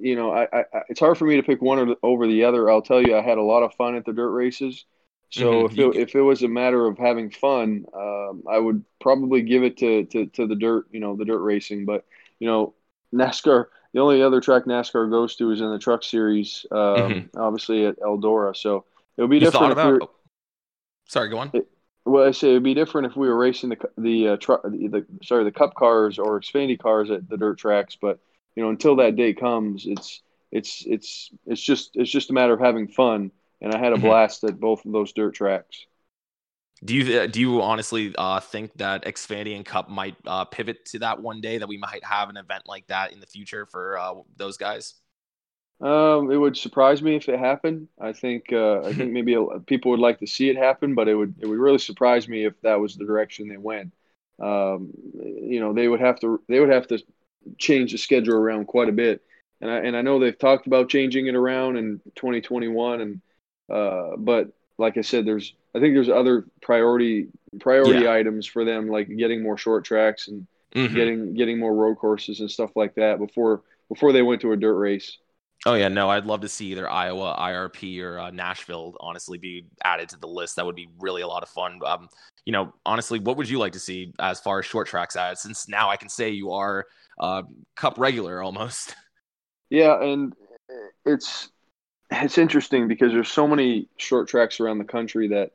you know, I, I, it's hard for me to pick one or the, over the other. I'll tell you, I had a lot of fun at the dirt races. So Mhm. if it, if it was a matter of having fun, um, I would probably give it to, to to the dirt. You know, the dirt racing. But you know, NASCAR. The only other track NASCAR goes to is in the Truck Series, um, Mhm. obviously at Eldora. So it would be You different if about? were, oh, sorry, go on. well, I say it'd be different if we were racing the the uh, truck, the, the sorry, the Cup cars or Xfinity cars at the dirt tracks. But you know, until that day comes, it's it's it's it's just it's just a matter of having fun. And I had a Mhm. blast at both of those dirt tracks. Do you uh, do you honestly uh, think that Xfinity and Cup might uh, pivot to that one day that we might have an event like that in the future for uh, those guys? Um, it would surprise me if it happened. I think uh, I think maybe a, people would like to see it happen, but it would it would really surprise me if that was the direction they went. Um, you know, they would have to they would have to change the schedule around quite a bit, and I and I know they've talked about changing it around in 2021, and uh, but like I said, there's I think there's other priority priority items for them, like getting more short tracks and Mhm. getting getting more road courses and stuff like that before before they went to a dirt race. Oh yeah, no, I'd love to see either Iowa, IRP, or uh, Nashville honestly be added to the list. That would be really a lot of fun. Um, you know, honestly, what would you like to see as far as short tracks added? Since now I can say you are uh, Cup regular almost. Yeah, and it's it's interesting because there's so many short tracks around the country that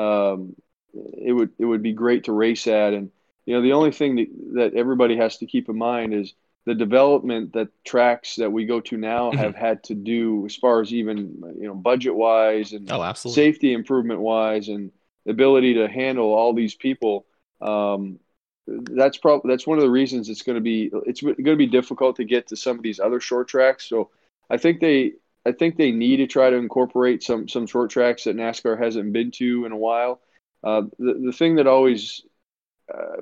um, it would it would be great to race at, and you know the only thing that, that everybody has to keep in mind is the development that tracks that we go to now Mhm. have had to do as far as even you know budget wise and Oh, absolutely. safety improvement wise and ability to handle all these people um, that's probably that's one of the reasons it's going to be it's going to be difficult to get to some of these other short tracks so i think they i think they need to try to incorporate some some short tracks that nascar hasn't been to in a while. Uh, the, the thing that always uh,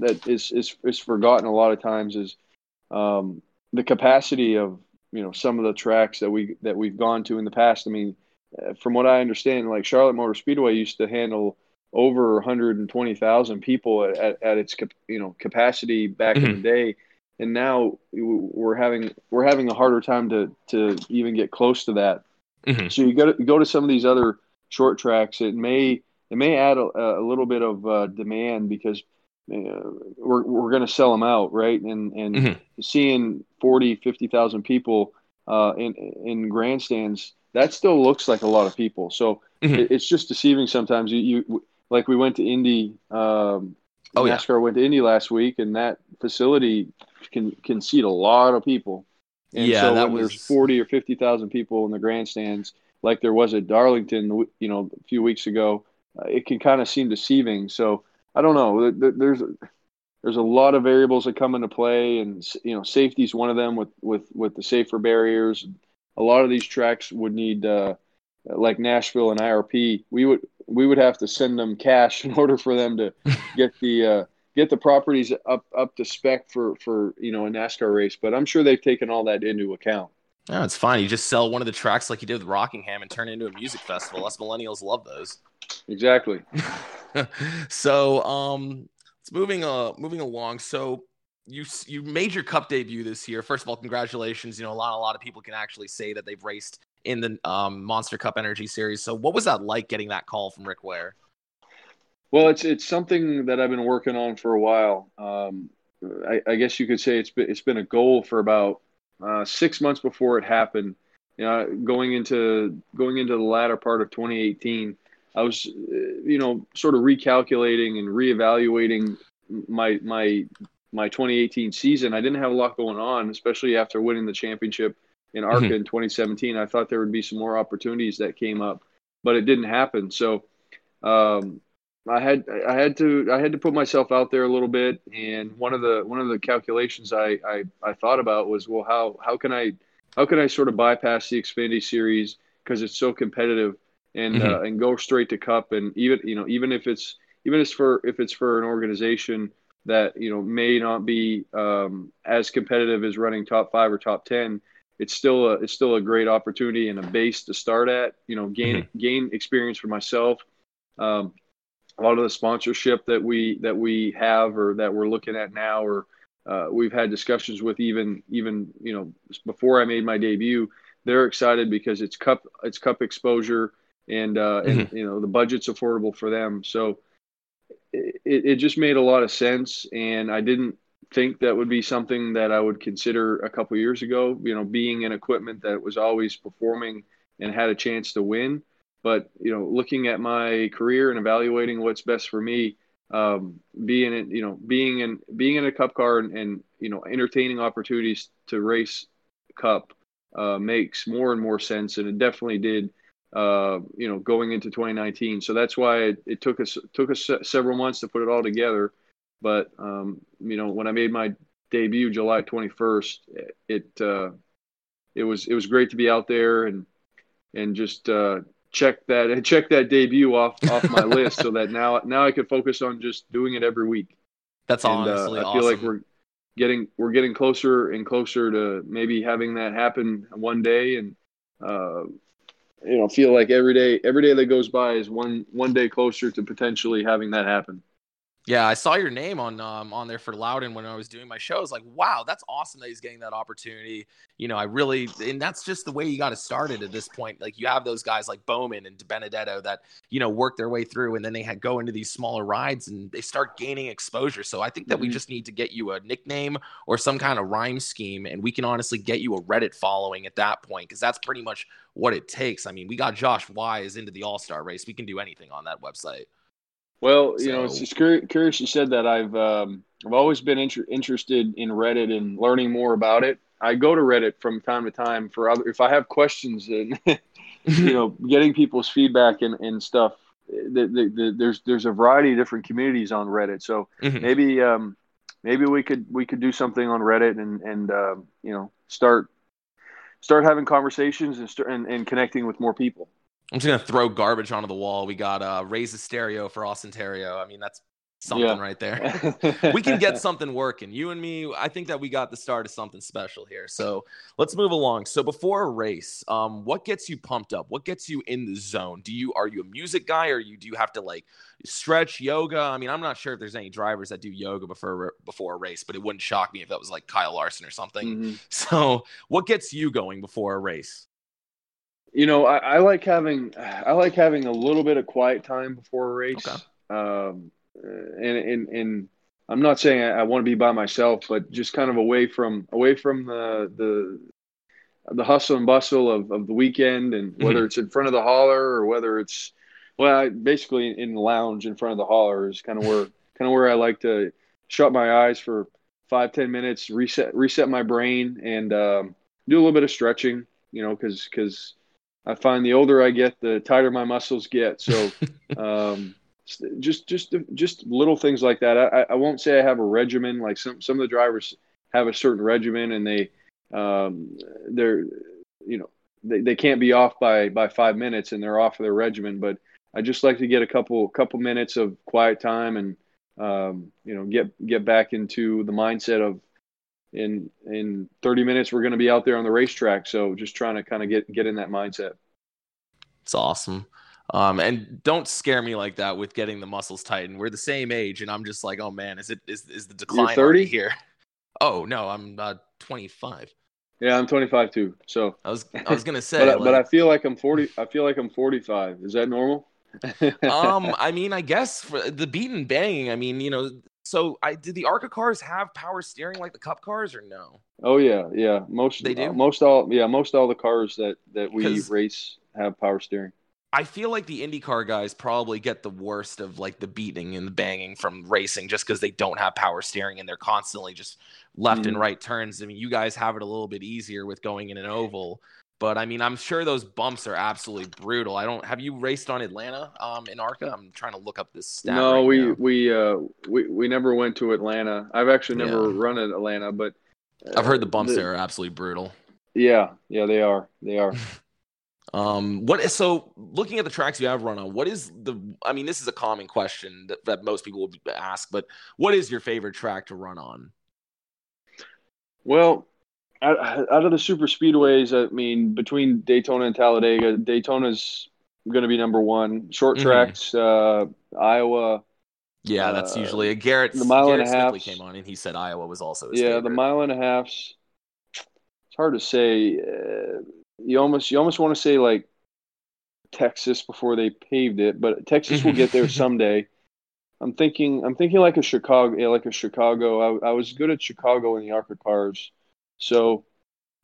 that is, is is forgotten a lot of times is um, the capacity of you know some of the tracks that we that we've gone to in the past. I mean, uh, from what I understand, like Charlotte Motor Speedway used to handle over 120,000 people at, at, at its you know capacity back in the day, and now we're having we're having a harder time to to even get close to that. Mhm. So you got to go to some of these other short tracks. It may it may add a, a little bit of uh, demand because uh, we're we're going to sell them out, right? And and Mhm. seeing 40, 50,000 people uh, in in grandstands, that still looks like a lot of people. So Mhm. it, it's just deceiving sometimes. You, you like we went to Indy. Um, Oh, yeah. NASCAR went to Indy last week, and that facility can can seat a lot of people. And Yeah, so that when there's 40 or 50,000 people in the grandstands, like there was at Darlington, you know, a few weeks ago, uh, it can kind of seem deceiving. So I don't know. There- there- There's there's a lot of variables that come into play, and you know, safety is one of them with with with the safer barriers. A lot of these tracks would need, uh, like Nashville and IRP, we would we would have to send them cash in order for them to get the uh, get the properties up up to spec for for you know a NASCAR race. But I'm sure they've taken all that into account. No, it's fine. You just sell one of the tracks like you did with Rockingham and turn it into a music festival. Us millennials love those. Exactly. so um it's moving uh moving along so you you made your Cup debut this year. First of all, congratulations. You know, a lot a lot of people can actually say that they've raced in the um, Monster Cup Energy Series. So, what was that like getting that call from Rick Ware? Well, it's it's something that I've been working on for a while. Um, I, I, guess you could say it's been it's been a goal for about uh, six months before it happened. You know, going into going into the latter part of 2018, I was, you know, sort of recalculating and reevaluating my my my 2018 season. I didn't have a lot going on, especially after winning the championship in ARCA mm-hmm. in 2017. I thought there would be some more opportunities that came up, but it didn't happen. So um, I had I had to I had to put myself out there a little bit. And one of the one of the calculations I I, I thought about was well how how can I how can I sort of bypass the Xfinity Series because it's so competitive and mm-hmm. uh, and go straight to Cup and even you know even if it's even if it's for if it's for an organization that you know may not be um, as competitive as running top five or top ten it's still a it's still a great opportunity and a base to start at. You know, gain mm-hmm. gain experience for myself. Um, a lot of the sponsorship that we that we have or that we're looking at now, or uh, we've had discussions with even even you know before I made my debut. They're excited because it's cup it's cup exposure and uh, mm-hmm. and you know the budget's affordable for them. So it, it just made a lot of sense, and I didn't think that would be something that I would consider a couple years ago. You know, being in equipment that was always performing and had a chance to win. But you know, looking at my career and evaluating what's best for me, um, being in you know being in being in a cup car and, and you know entertaining opportunities to race cup uh, makes more and more sense, and it definitely did. Uh, you know, going into 2019, so that's why it, it took us took us several months to put it all together. But um, you know, when I made my debut July 21st, it uh, it was it was great to be out there and and just uh, check that check that debut off off my list so that now now I could focus on just doing it every week. That's and, uh, honestly uh, I feel like we're getting we're getting closer and closer to maybe having that happen one day and uh, you know feel like every day every day that goes by is one one day closer to potentially having that happen. Yeah, I saw your name on um, on there for Loudon when I was doing my show. I was like, wow, that's awesome that he's getting that opportunity. You know, I really, and that's just the way you got to start it at this point. Like you have those guys like Bowman and Benedetto that you know work their way through, and then they had go into these smaller rides and they start gaining exposure. So I think that mm-hmm. we just need to get you a nickname or some kind of rhyme scheme, and we can honestly get you a Reddit following at that point because that's pretty much what it takes. I mean, we got Josh Wise into the All Star race. We can do anything on that website. Well, you know, it's, it's curious you said that. I've um, I've always been inter- interested in Reddit and learning more about it. I go to Reddit from time to time for other if I have questions and you know getting people's feedback and, and stuff. The, the, the, there's there's a variety of different communities on Reddit, so mm-hmm. maybe um, maybe we could we could do something on Reddit and and uh, you know start start having conversations and start and, and connecting with more people. I'm just gonna throw garbage onto the wall. We got uh raise the stereo for Austin Theriault. I mean, that's something yeah. right there. we can get something working. You and me, I think that we got the start of something special here. So let's move along. So before a race, um, what gets you pumped up? What gets you in the zone? Do you are you a music guy or you do you have to like stretch yoga? I mean, I'm not sure if there's any drivers that do yoga before before a race, but it wouldn't shock me if that was like Kyle Larson or something. Mm-hmm. So what gets you going before a race? You know, I, I, like having I like having a little bit of quiet time before a race. Okay. Um, and, and and I'm not saying I, I want to be by myself, but just kind of away from away from the the the hustle and bustle of, of the weekend, and whether mm-hmm. it's in front of the hauler or whether it's well, I, basically in the lounge in front of the hauler is kind of where kind of where I like to shut my eyes for five ten minutes, reset reset my brain, and um, do a little bit of stretching. You know, because because I find the older I get, the tighter my muscles get. So, um, just just just little things like that. I, I won't say I have a regimen. Like some some of the drivers have a certain regimen, and they um, they're you know they, they can't be off by by five minutes, and they're off of their regimen. But I just like to get a couple couple minutes of quiet time and um, you know get get back into the mindset of in in 30 minutes we're going to be out there on the racetrack so just trying to kind of get get in that mindset it's awesome um, and don't scare me like that with getting the muscles tightened we're the same age and i'm just like oh man is it is, is the decline 30 here Oh no, I'm uh, 25. Yeah, I'm 25 too. So I was I was gonna say, but, I- but I feel like I'm 40. I feel like I'm 45. Is that normal? um, I mean, I guess for the beat and banging, I mean, you know, so I did the ARCA cars have power steering like the Cup cars or no? oh yeah, yeah. Most They do? uh, most all yeah most all the cars that that we race have power steering. I feel like the IndyCar guys probably get the worst of like the beating and the banging from racing just because they don't have power steering and they're constantly just left and Mhm. right turns. I mean, you guys have it a little bit easier with going in an oval, but I mean, I'm sure those bumps are absolutely brutal. I don't have you raced on Atlanta um, in ARCA? I'm trying to look up this stat. no, right we now. we uh we we never went to Atlanta. I've actually never Yeah. run at Atlanta, but I've heard the uh, bumps there are absolutely brutal. Yeah, yeah, they are. They are. Um, what is so looking at the tracks you have run on, what is the I mean, this is a common question that, that most people will ask, but what is your favorite track to run on? Well, out, out of the super speedways, I mean, between Daytona and Talladega, Daytona's going to be number one. Short Mhm. tracks, uh, Iowa. Yeah, that's Uh, usually a Garrett. the mile and a half's- came on and he said Iowa was also yeah, favorite. the mile and a half's. It's hard to say. Uh, you almost you almost want to say like Texas before they paved it, but Texas will get there someday. I'm thinking I'm thinking like a Chicago, yeah, like a Chicago. I, I was good at Chicago in the ARCA cars, so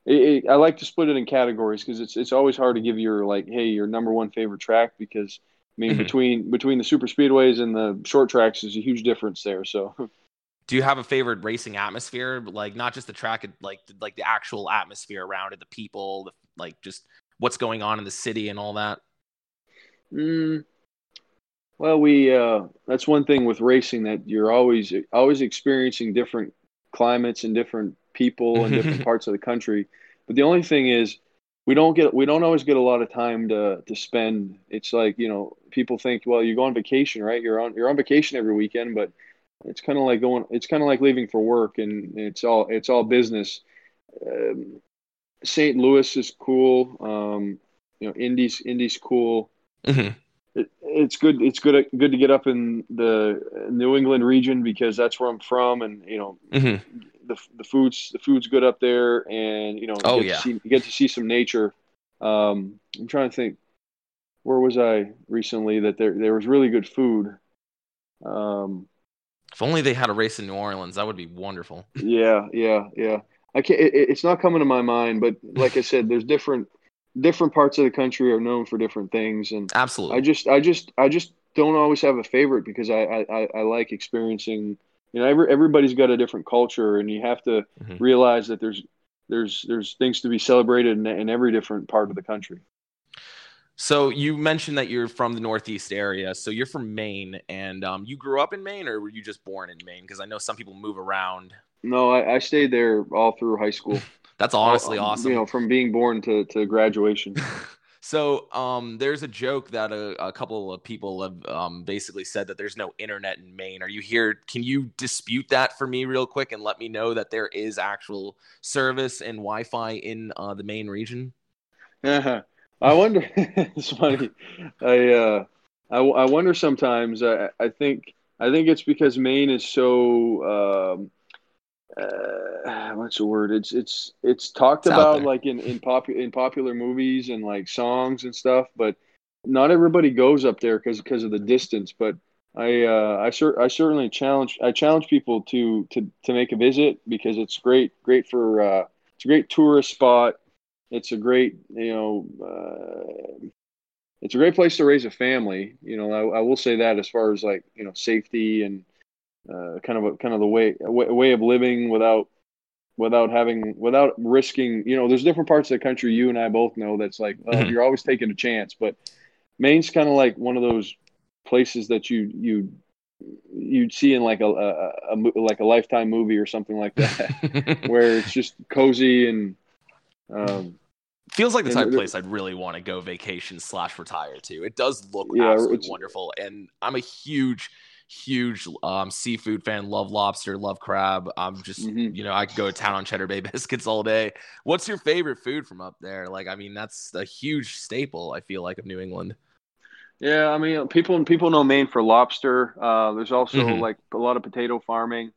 it, it, I like to split it in categories because it's it's always hard to give your like, hey, your number one favorite track because I mean Mhm. between between the super speedways and the short tracks is a huge difference there. So Do you have a favorite racing atmosphere? Like not just the track, like like the actual atmosphere around it, the people, the, like just what's going on in the city and all that. Mm, well, we uh, that's one thing with racing that you're always always experiencing different climates and different people in different parts of the country. But the only thing is, we don't get we don't always get a lot of time to to spend. It's like you know people think, well, you go on vacation, right? You're on you're on vacation every weekend, but it's kind of like going. It's kind of like leaving for work, and it's all it's all business. Um, St. Louis is cool. Um, you know, Indy's Indy's cool Mhm. it, it's good. It's good. Good to get up in the New England region because that's where I'm from, and you know Mhm. The the food's the food's good up there, and you know Oh, get yeah. to see, you get to see some nature. Um, I'm trying to think, where was I recently that there there was really good food. Um, If only they had a race in New Orleans, that would be wonderful. yeah, yeah, yeah. I can't. It, it's not coming to my mind, but like I said, there's different different parts of the country are known for different things, and Absolutely. I just, I just, I just don't always have a favorite because I, I- I like experiencing. You know, every, everybody's got a different culture, and you have to Mhm. realize that there's, there's, there's things to be celebrated in, in every different part of the country. So you mentioned that you're from the Northeast area. So you're from Maine, and um, you grew up in Maine, or were you just born in Maine? Because I know some people move around. No, I, I stayed there all through high school. That's honestly Um, awesome. You know, from being born to, to graduation. so um, there's a joke that a, a couple of people have um, basically said that there's no internet in Maine. Are you here? Can you dispute that for me real quick and let me know that there is actual service and Wi-Fi in uh, the Maine region? I wonder. it's funny. I, uh, I I wonder sometimes. I I think I think it's because Maine is so. Um, uh, what's the word? It's it's it's talked It's about like in in popular in popular movies and like songs and stuff, but not everybody goes up there because because of the distance. But I uh, I cer- I certainly challenge I challenge people to to to make a visit because it's great great for uh, it's a great tourist spot. It's a great you know uh, it's a great place to raise a family. You know I, I will say that as far as like you know safety and uh, kind of a, kind of the way a way, way of living without without having without risking you know there's different parts of the country you and I both know that's like well, Mhm. you're always taking a chance but Maine's kind of like one of those places that you you you'd see in like a, a, a like a lifetime movie or something like that where it's just cozy and um Feels like the type of place I'd really want to go vacation slash retire to. It does look Yeah, absolutely wonderful, and I'm a huge, huge um, seafood fan. Love lobster, love crab. I'm just, Mhm. you know, I could go to town on Cheddar Bay biscuits all day. What's your favorite food from up there? Like, I mean, that's a huge staple. I feel like of New England. Yeah, I mean, people people know Maine for lobster. Uh, there's also Mhm. like a lot of potato farming.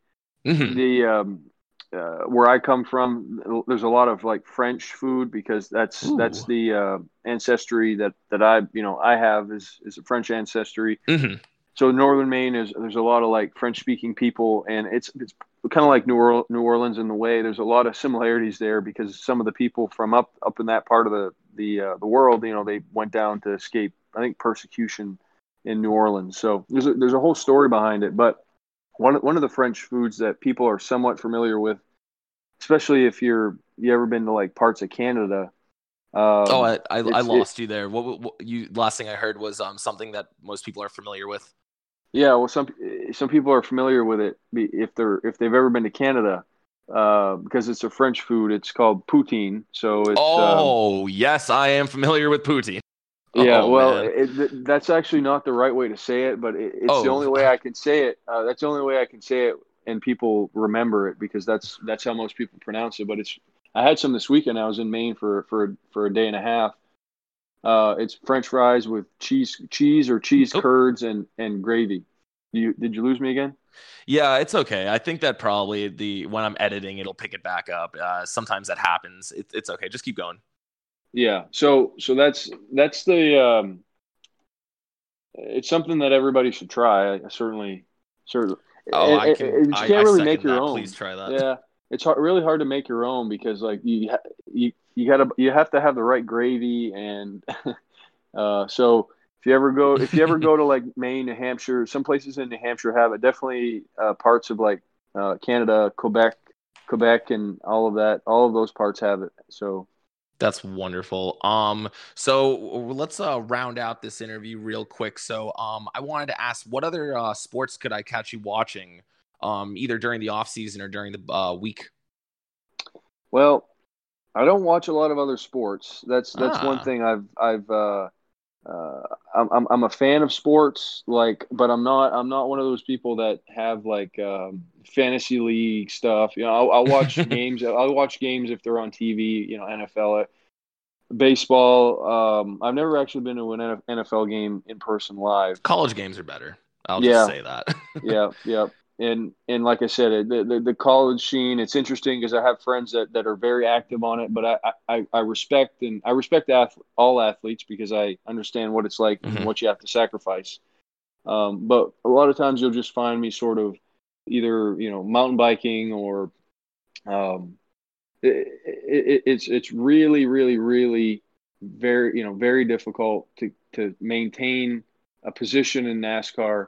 Mhm. The um, uh, where I come from, there's a lot of like French food because that's Ooh. that's the uh, ancestry that that I you know I have is is a French ancestry. hmm So northern Maine is there's a lot of like French speaking people, and it's it's kind of like New, Orleans, New Orleans in the way. There's a lot of similarities there because some of the people from up up in that part of the the uh, the world, you know, they went down to escape I think persecution in New Orleans. So there's a, there's a whole story behind it, but one one of the French foods that people are somewhat familiar with, especially if you're you ever been to like parts of Canada. Um, oh, I I, I lost you there. What, what, what you last thing I heard was um something that most people are familiar with. Yeah, well, some some people are familiar with it if they're if they've ever been to Canada, uh, because it's a French food. It's called poutine. So it's um, oh yes, I am familiar with poutine. yeah. Oh, well, it, th- that's actually not the right way to say it, but it, it's the Oh. only way I can say it. Uh, that's the only way I can say it, and people remember it because that's that's how most people pronounce it. But it's I had some this weekend. I was in Maine for for for a day and a half. Uh, it's French fries with cheese cheese or cheese Oh. curds and and gravy. You did you lose me again? Yeah, it's okay. I think that probably the when I'm editing, it'll pick it back up. Uh, sometimes that happens. It, it's okay. Just keep going. Yeah. So so that's that's the um it's something that everybody should try. I certainly certainly Oh, and- I can. and you can't I really second make your that. own. Please try that. Yeah. It's hard, really hard to make your own because like you you you got to you have to have the right gravy and uh so if you ever go if you ever go to like Maine, New Hampshire, some places in New Hampshire have it. Definitely uh, parts of like uh, Canada, Quebec, Quebec, and all of that. All of those parts have it. So That's wonderful. Um, so let's uh round out this interview real quick. So, um, I wanted to ask, what other uh sports could I catch you watching, um, either during the off season or during the uh week? Well, I don't watch a lot of other sports. That's that's Ah. one thing I've I've uh, uh, I'm, I'm I'm a fan of sports, like, but I'm not I'm not one of those people that have like um, fantasy league stuff. You know, I'll, I'll watch games. I'll watch games if they're on TV. You know, NFL, baseball. Um, I've never actually been to an NFL game in person live. College games are better. I'll Yeah. just say that. yeah, yeah. And and like I said, the the, the college scene, it's interesting because I have friends that, that are very active on it. But I, I, I respect and I respect ath- all athletes because I understand what it's like Mhm. and what you have to sacrifice. Um, but a lot of times you'll just find me sort of either you know mountain biking or um, it, it, it's it's really really really very you know very difficult to to maintain a position in NASCAR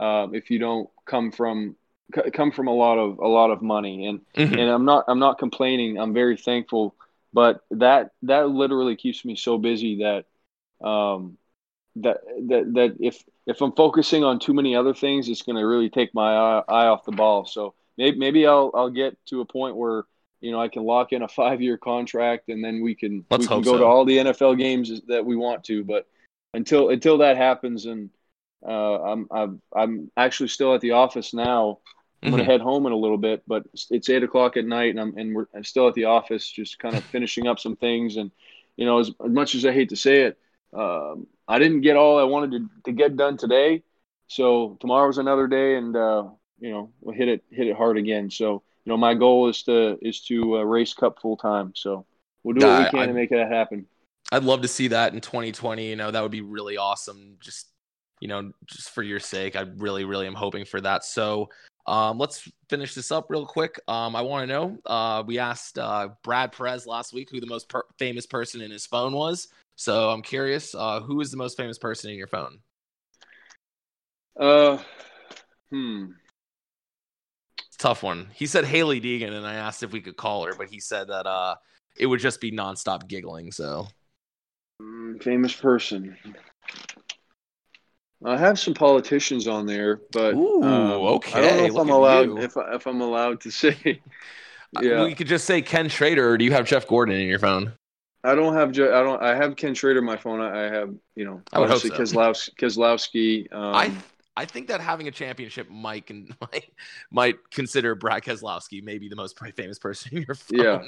um, if you don't come from c- come from a lot of a lot of money. And Mhm. and I'm not I'm not complaining. I'm very thankful. But that that literally keeps me so busy that um that that that if if I'm focusing on too many other things it's going to really take my eye, eye off the ball. So maybe maybe I'll I'll get to a point where you know I can lock in a 5-year contract and then we can Let's we can go to all the NFL games that we want to. But until until that happens and uh, I'm, I'm I'm actually still at the office now. I'm gonna head home in a little bit, but it's, it's eight o'clock at night, and I'm and we're I'm still at the office, just kind of finishing up some things. And you know, as, as much as I hate to say it, um, I didn't get all I wanted to, to get done today. So tomorrow's another day, and uh, you know, we'll hit it hit it hard again. So you know, my goal is to is to uh, race cup full time. So we'll do what we can I- to make that happen. I'd love to see that in 2020. You know, that would be really awesome. Just, you know, just for your sake, I really, really am hoping for that. So, um, let's finish this up real quick. Um, I want to know. Uh, we asked uh, Brad Perez last week who the most per- famous person in his phone was. So I'm curious, uh, who is the most famous person in your phone? Uh, hmm. Tough one. He said Hailie Deegan, and I asked if we could call her, but he said that uh, it would just be nonstop giggling. So Mm, famous person. I have some politicians on there, but Ooh, um, I don't know okay, if look I'm allowed if I, if I'm allowed to say. Uh, yeah, we could just say Ken Schrader, or do you have Jeff Gordon in your phone? I don't have Je- I don't I have Ken Schrader on my phone. I, I have you know I obviously so. Keselowski. Keselowski um, I I think that having a championship might can, might might consider Brad Keselowski maybe the most famous person in your phone. Yeah.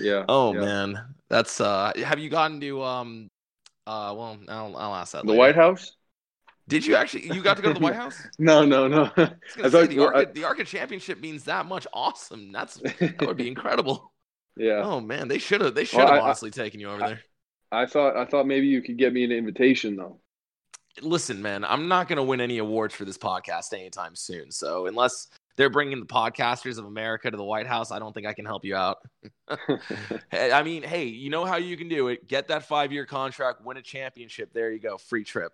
yeah. Oh yeah. man, that's uh. Have you gotten to um, uh? Well, I'll I'll ask that. the later. White House. Did you actually? You got to go to the White House? no, no, no. I, I say, the, well, ARCA, I- the ARCA championship means that much. Awesome. That's that would be incredible. yeah. Oh man, they should have. They should Well, have I- honestly taken you over there. I thought I thought maybe you could get me an invitation though. Listen, man, I'm not going to win any awards for this podcast anytime soon. So unless they're bringing the podcasters of America to the White House, I don't think I can help you out. I mean, hey, you know how you can do it. Get that five year contract, win a championship. There you go, free trip.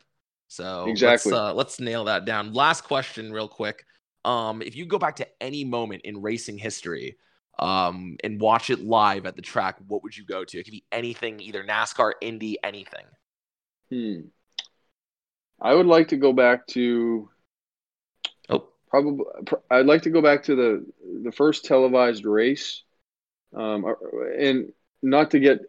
So Exactly. let's, uh, let's nail that down. Last question, real quick. Um, if you go back to any moment in racing history, um, and watch it live at the track, what would you go to? It could be anything, either NASCAR, Indy, anything. Hmm. I would like to go back to Oh, probably. I'd like to go back to the the first televised race, um, and not to get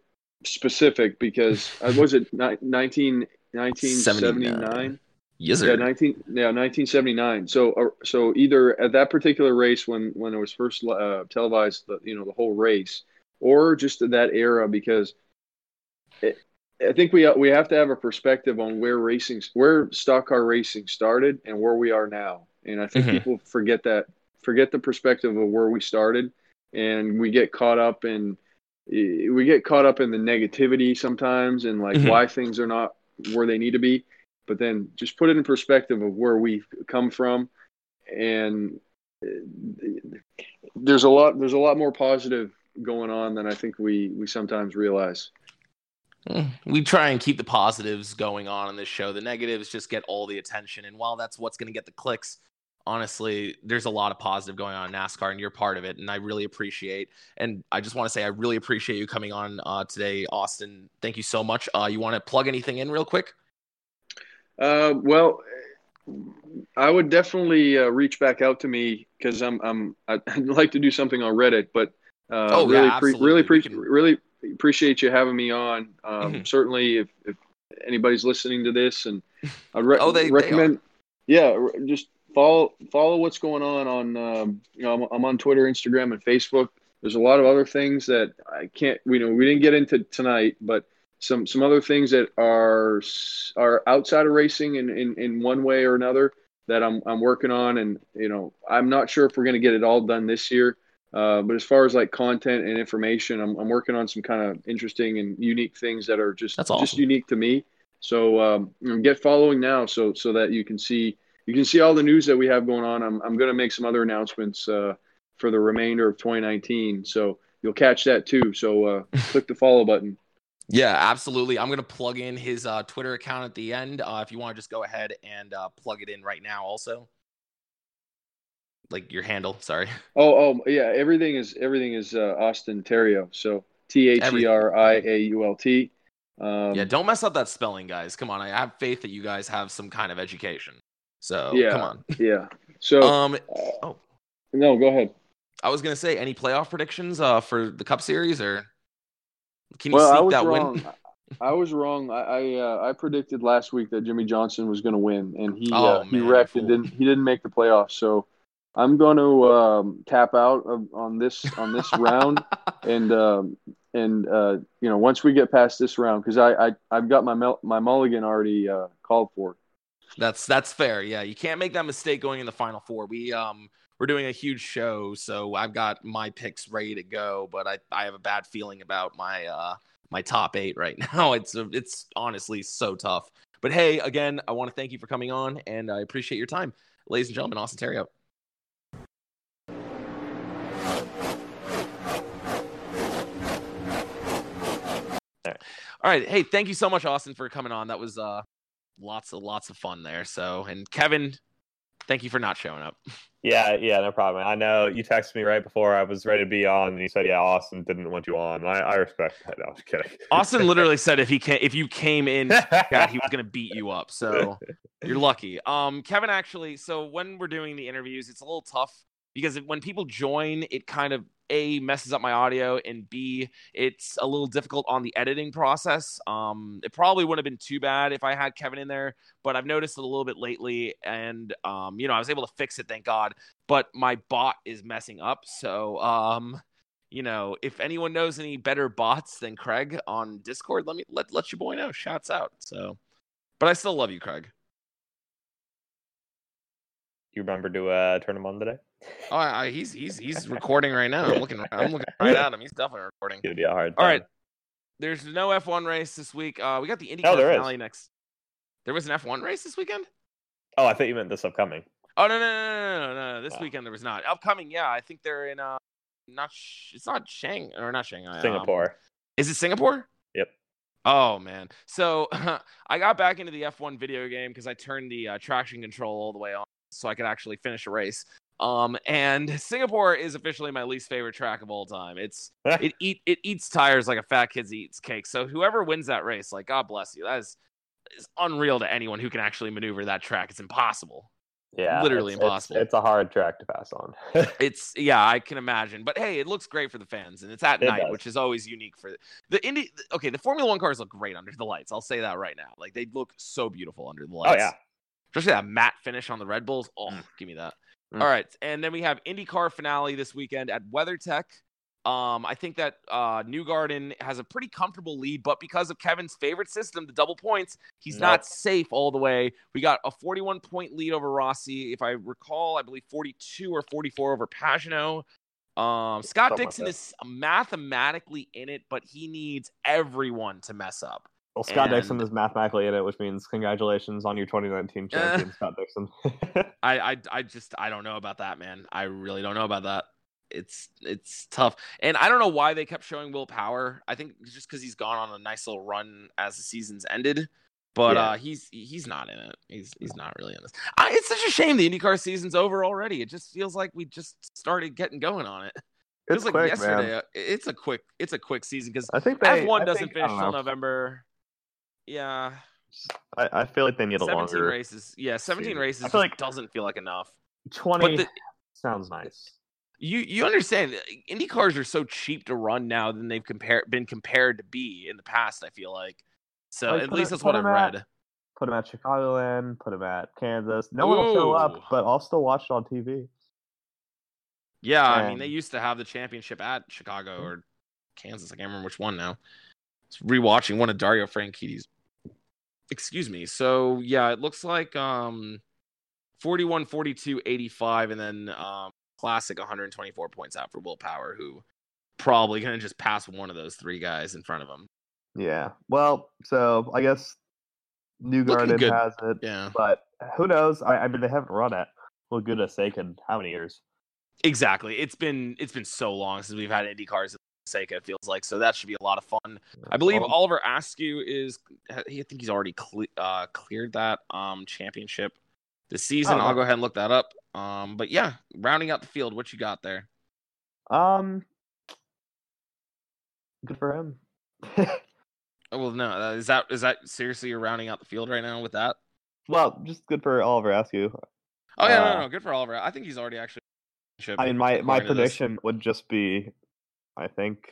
specific because uh, was it ni- 19, 1979? yes, sir. Yeah, nineteen. Yeah, nineteen seventy nine. So, uh, so either at that particular race when when it was first uh, televised, the, you know, the whole race, or just that era, because it, I think we we have to have a perspective on where racing, where stock car racing started, and where we are now. And I think Mhm. people forget that, forget the perspective of where we started, and we get caught up in we get caught up in the negativity sometimes, and like Mhm. why things are not where they need to be but then just put it in perspective of where we've come from and uh, there's a lot there's a lot more positive going on than I think we we sometimes realize. Mm, We try and keep the positives going on in this show. The negatives just get all the attention. And while that's what's going to get the clicks, honestly, there's a lot of positive going on in NASCAR, and you're part of it. And I really appreciate. And I just want to say, I really appreciate you coming on uh, today, Austin. Thank you so much. Uh, you want to plug anything in real quick? Uh, well, I would definitely uh, reach back out to me because I'm I'm I'd like to do something on Reddit, but uh, Oh, yeah, really pre- really pre- can- really appreciate you having me on. Um, Mhm. Certainly, if, if anybody's listening to this, and I'd re- Oh, they- they recommend, yeah, re- just follow follow what's going on on um, you know I'm, I'm on Twitter, Instagram, and Facebook. There's a lot of other things that I can't we know we didn't get into tonight, but some some other things that are are outside of racing in, in, in one way or another that I'm I'm working on, and you know I'm not sure if we're going to get it all done this year. Uh, but as far as like content and information, I'm I'm working on some kind of interesting and unique things that are just That's just unique to me. So um, you know, get following now, so so that you can see you can see all the news that we have going on. I'm I'm going to make some other announcements uh, for the remainder of 2019, so you'll catch that too. So uh, click the follow button. Yeah, absolutely. I'm going to plug in his uh, Twitter account at the end. Uh, if you want to just go ahead and uh, plug it in right now, also. Like your handle, sorry. Oh, oh, yeah. Everything is everything is uh, Austin Theriault. So T H E R I A U L T. Um, yeah, don't mess up that spelling, guys. Come on, I have faith that you guys have some kind of education. So Yeah. come on. yeah. So Um, oh. no, go ahead. I was gonna say, any playoff predictions uh, for the Cup Series, or can you Well, I was that wrong. win? I was wrong. I I, uh, I predicted last week that Jimmie Johnson was going to win, and he Oh, uh, he man, wrecked and didn't he didn't make the playoffs. So I'm going to um, tap out of, on this on this round, and um, and uh, you know once we get past this round, because I, I I've got my my mulligan already uh, called for. That's that's fair. Yeah, you can't make that mistake going in the final four. We um we're doing a huge show, so I've got my picks ready to go, but I I have a bad feeling about my uh my top eight right now. It's it's honestly so tough. But hey, again, I want to thank you for coming on, and I appreciate your time, ladies and gentlemen. Austin Theriault. All right. Hey, thank you so much, Austin, for coming on. That was uh lots of lots of fun there. So, and Kevin, thank you for not showing up. Yeah, yeah, no problem. I know you texted me right before I was ready to be on, and you said, "Yeah, Austin didn't want you on." I, I respect that. No, I was kidding. Austin literally said if he can if you came in, God, he was gonna beat you up. So you're lucky. Um, Kevin actually. So when we're doing the interviews, it's a little tough because when people join, it kind of a messes up my audio, and b it's a little difficult on the editing process. Um, it probably wouldn't have been too bad if I had Kevin in there, but I've noticed it a little bit lately, and um, you know, I was able to fix it, thank God. But my bot is messing up, so um, you know, if anyone knows any better bots than Craig on Discord, let me let let your boy know. Shouts out. So, but I still love you, Craig. You remember to uh, turn him on today? Oh, I, he's he's he's recording right now. I'm looking I'm looking right at him. He's definitely recording. Give you a hard All time. right. There's no F1 race this week. Uh, we got the IndyCar Oh, there is. finale next. There was an F1 race this weekend. Oh, I thought you meant this upcoming. Oh no no no no no no! no. This Oh. weekend there was not. Upcoming, yeah. I think they're in uh, not sh- it's not Shang or not Shanghai. um, Singapore. is it Singapore? Yep. Oh man. So I got back into the F1 video game because I turned the uh, traction control all the way on so I could actually finish a race. Um, and Singapore is officially my least favorite track of all time. It's it eat it eats tires like a fat kid eats cake. So whoever wins that race, like God bless you. That is is unreal to anyone who can actually maneuver that track. It's impossible. yeah, literally it's- it's- impossible. It's, a hard track to pass on. It's yeah, I can imagine. But hey, it looks great for the fans, and it's at It night, does. which is always unique for the Indy. Okay, the Formula One cars look great under the lights. I'll say that right now. Like they look so beautiful under the lights. oh yeah, especially that matte finish on the Red Bulls. Oh, Mm. give me that. Mm. All right, and then we have IndyCar finale this weekend at WeatherTech. Um, I think that uh, Newgarden has a pretty comfortable lead, but because of Kevin's favorite system, the double points, he's Nope. not safe all the way. We got a 41 point lead over Rossi. If I recall, I believe 42 or 44 over Pagenaud. Um, Scott Something Dixon is mathematically in it, but he needs everyone to mess up. Well, Scott Dixon is mathematically in it, which means congratulations on your 2019 champion, Scott Dixon. I, I I just I don't know about that, man. I really don't know about that. It's it's tough, and I don't know why they kept showing Will Power. I think just because he's gone on a nice little run as the season's ended, but Yeah. uh, he's he's not in it. He's he's not really in this. I, it's such a shame the IndyCar season's over already. It just feels like we just started getting going on it. It it's feels like quick, yesterday. man. uh, It's a quick it's a quick season because I think. F one doesn't think- finish don't till. November. Yeah, I, I feel like they need a 17 longer. races. Yeah, 17 season. races I feel like- doesn't feel like enough. 20 the, sounds nice. you you understand Indy cars are so cheap to run now than they've compared been compared to be in the past. I feel like so. Like, at least it- that's what I've at- read. Put them at Chicagoland. Put them at Kansas. No one will show up, but I'll still watch it on TV. Yeah, I mean they used to have the championship at Chicago hmm. or Kansas. I can't remember which one now. It's rewatching one of Dario Franchitti's. Excuse me. So yeah, it looks like um 41, 42, 85, and then um classic 124 points out for Will Power, who probably gonna just pass one of those three guys in front of him. Yeah. Well, so I guess Newgarden has it, Yeah. but who knows? I, I mean, they haven't run it. Well, goodness sake, in how many years? Exactly. It's been it's been so long since we've had Indy cars Seika, it feels like. So that should be a lot of fun. I believe Well, Oliver Askew is I think he's already cle- uh, cleared that um championship this season. Oh, I'll go ahead and look that up. Um but yeah, rounding out the field, what you got there? Um, good for him. Oh, well, no, uh, is that is that seriously you're rounding out the field right now with that? well, just good for Oliver Askew. Oh yeah, no, Uh, no, no, good for Oliver. I think he's already actually. I mean, my my prediction would just be, I think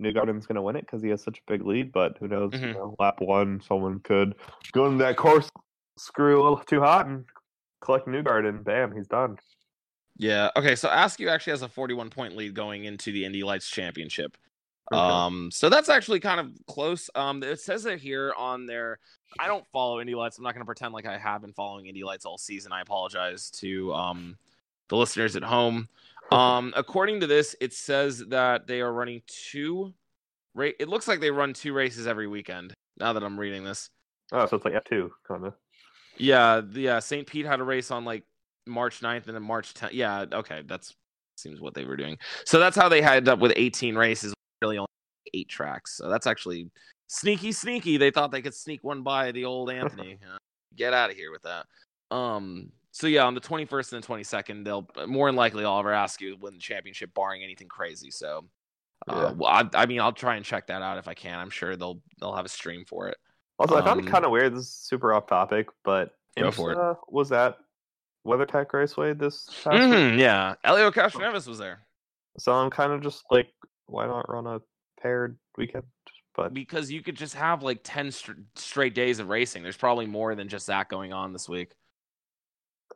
Newgarden's going to win it because he has such a big lead. But who knows? You Mhm. know, lap one, someone could go into that course, screw a little too hot, and collect New Garden. Bam, he's done. Yeah. Okay. So Askew actually has a 41 point lead going into the Indy Lights Championship. Okay. Um, so that's actually kind of close. Um, it says it here on their. I don't follow Indy Lights. I'm not going to pretend like I have been following Indy Lights all season. I apologize to um the listeners at home. Um, according to this, it says that they are running two. Ra- it looks like they run two races every weekend. Now that I'm reading this, Oh, so it's like F two kind of. yeah, the yeah, St. Pete had a race on like March 9th and then March 10th. Yeah, okay, that's seems what they were doing. So that's how they had up with 18 races, really only eight tracks. So that's actually sneaky, sneaky. They thought they could sneak one by the old Anthony. Uh, get out of here with that. Um. So yeah, on the 21st and the 22nd, they'll more than likely Oliver Askew win the championship, barring anything crazy. So. Uh, Yeah. well, I, I mean, I'll try and check that out if I can. I'm sure they'll they'll have a stream for it. Also, I found Um, it kind of weird. This is super off topic, but Go for it. Was at WeatherTech Raceway this past week. Mhm, yeah, Helio Castroneves was there. So I'm kind of just like, why not run a paired weekend? But because you could just have like 10 str- straight days of racing. There's probably more than just that going on this week.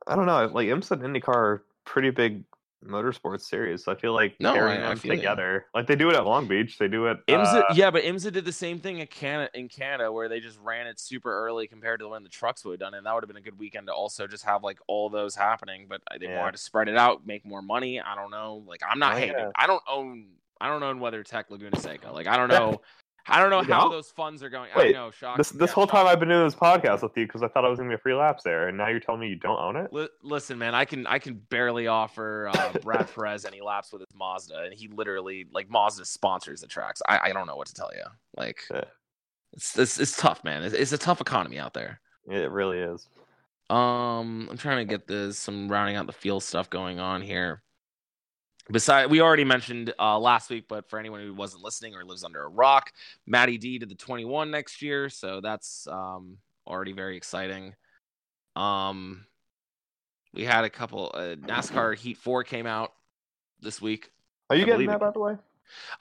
I don't know. Like IMSA and IndyCar are pretty big motorsports series. I feel like No, pairing I- I them feel you. together, like they do it at Long Beach, they do it. IMSA, uh, yeah, but IMSA did the same thing in Canada, in Canada, where they just ran it super early compared to when the trucks would have done it. And that would have been a good weekend to also just have like all those happening. But they Yeah. wanted to spread it out, make more money. I don't know. Like I'm not. Oh, hey, yeah. I don't own. I don't own WeatherTech Laguna Seca. Like I don't know. I don't know You how don't? those funds are going. I Wait, know. Shock. This this yeah, whole shock. time I've been doing this podcast with you because I thought I was gonna be a free laps there, and now you're telling me you don't own it. Li- listen, man, I can I can barely offer uh, Brad Perez any laps with his Mazda, and he literally like Mazda sponsors the tracks. I, I don't know what to tell you. Like, Yeah. it's, it's it's tough, man. It's, it's a tough economy out there. It really is. Um, I'm trying to get this some rounding out the field stuff going on here. Besides, we already mentioned uh, last week, but for anyone who wasn't listening or lives under a rock, Matty D to the 21 next year, so that's um, already very exciting. Um, we had a couple. Uh, NASCAR Heat Four came out this week, Are you I getting that it. by the way?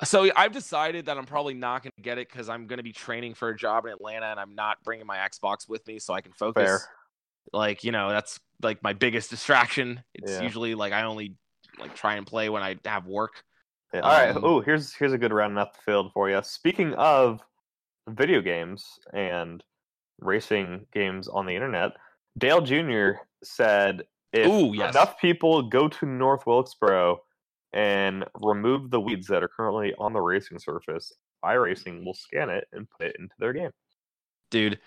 so I've decided that I'm probably not going to get it because I'm going to be training for a job in Atlanta, and I'm not bringing my Xbox with me so I can focus Fair. like you know that's like my biggest distraction it's Yeah. usually like i only like try and play when i have work Yeah. All right. Um, Oh, here's here's a good rounding up the field for you. Speaking of video games and racing games on the internet, Dale Jr. said if Ooh, yes. enough people go to North Wilkesboro and remove the weeds that are currently on the racing surface, iRacing will scan it and put it into their game. dude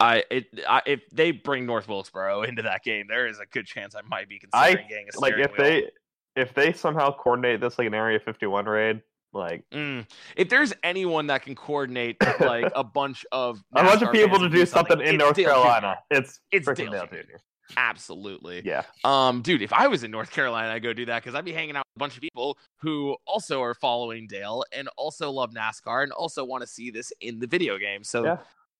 i it I, if they bring north wilkesboro into that game there is a good chance i might be I- considering getting a Like if wheel. they if they somehow coordinate this like an Area 51 raid, like Mm. if there's anyone that can coordinate like a bunch of a bunch of people to do something in North Dale Jr. Carolina, it's It's freaking Dale Dale Jr. Jr. absolutely Yeah. Um, dude, if I was in North Carolina, I'd go do that because I'd be hanging out with a bunch of people who also are following Dale and also love NASCAR and also want to see this in the video game. So Yeah.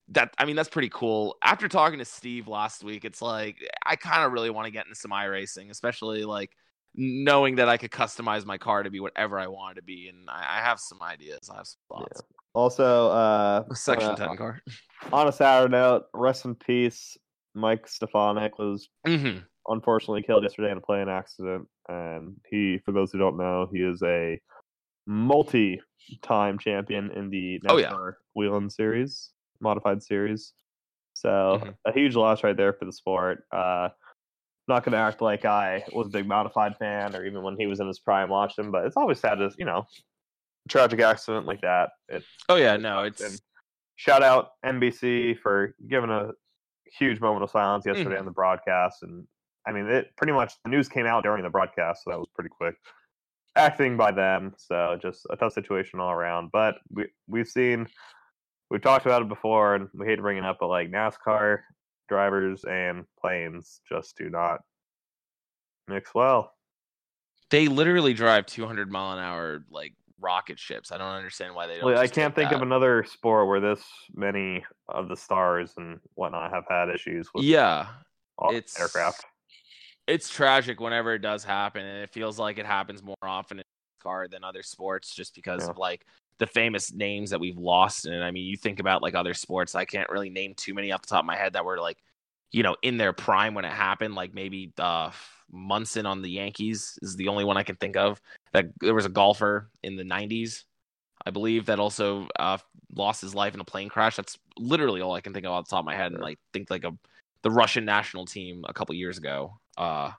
that I mean that's pretty cool. After talking to Steve last week, it's like I kind of really want to get into some iRacing, especially like knowing that I could customize my car to be whatever I wanted to be, and I, I have some ideas. I have some thoughts. Also, uh, Section uh, ten car. on a Saturday note, rest in peace. Mike Stefanik was hmm unfortunately killed yesterday in a plane accident, and he, for those who don't know, he is a multi-time champion in the Oh, yeah. NASCAR Whelen Series, modified series. So Mhm. a huge loss right there for the sport. Uh, not going to act like I was a big modified fan, or even when he was in his prime, watched him. But it's always sad to, you know, tragic accident like that. It Oh yeah, no, it's And shout out NBC for giving a huge moment of silence yesterday Mhm. on the broadcast. And I mean, it pretty much the news came out during the broadcast, so that was pretty quick. Acting by them, so just a tough situation all around. But we we've seen, we've talked about it before, and we hate to bring it up, but like NASCAR drivers and planes just do not mix well. they literally drive 200 mile an hour like rocket ships. I don't understand why they don't. I can't think of another sport where this many of the stars and whatnot have had issues with Yeah, it's aircraft. It's tragic whenever it does happen, and it feels like it happens more often in car than other sports, just because Yeah. of like the famous names that we've lost. And I mean, you think about like other sports, I can't really name too many off the top of my head that were like, you know, in their prime when it happened. Like maybe uh, Munson on the Yankees is the only one I can think of. That there was a golfer in the '90s, I believe, that also uh, lost his life in a plane crash. That's literally all I can think of off the top of my head. And like think like a the Russian national team a couple years ago uh,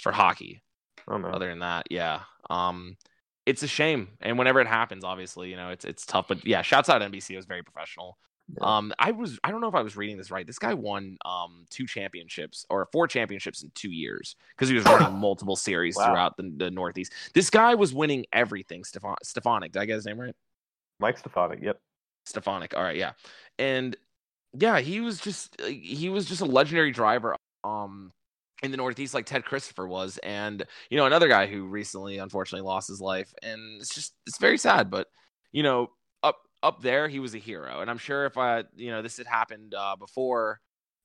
for hockey. Oh no. Other than that, yeah, um, it's a shame. And whenever it happens, obviously, you know, it's it's tough. But yeah, shouts out NBC. It was very professional. Yeah. Um, I was I don't know if I was reading this right. This guy won um two championships or four championships in two years because he was running multiple series Wow. throughout the, the Northeast. This guy was winning everything. Stefan Stefanik, did I get his name right? Mike Stefanik. Yep. Stefanik. All right, yeah. And yeah, he was just he was just a legendary driver um in the Northeast like Ted Christopher was and you know another guy who recently unfortunately lost his life and it's just it's very sad but you know up up there he was a hero and I'm sure if I you know this had happened uh before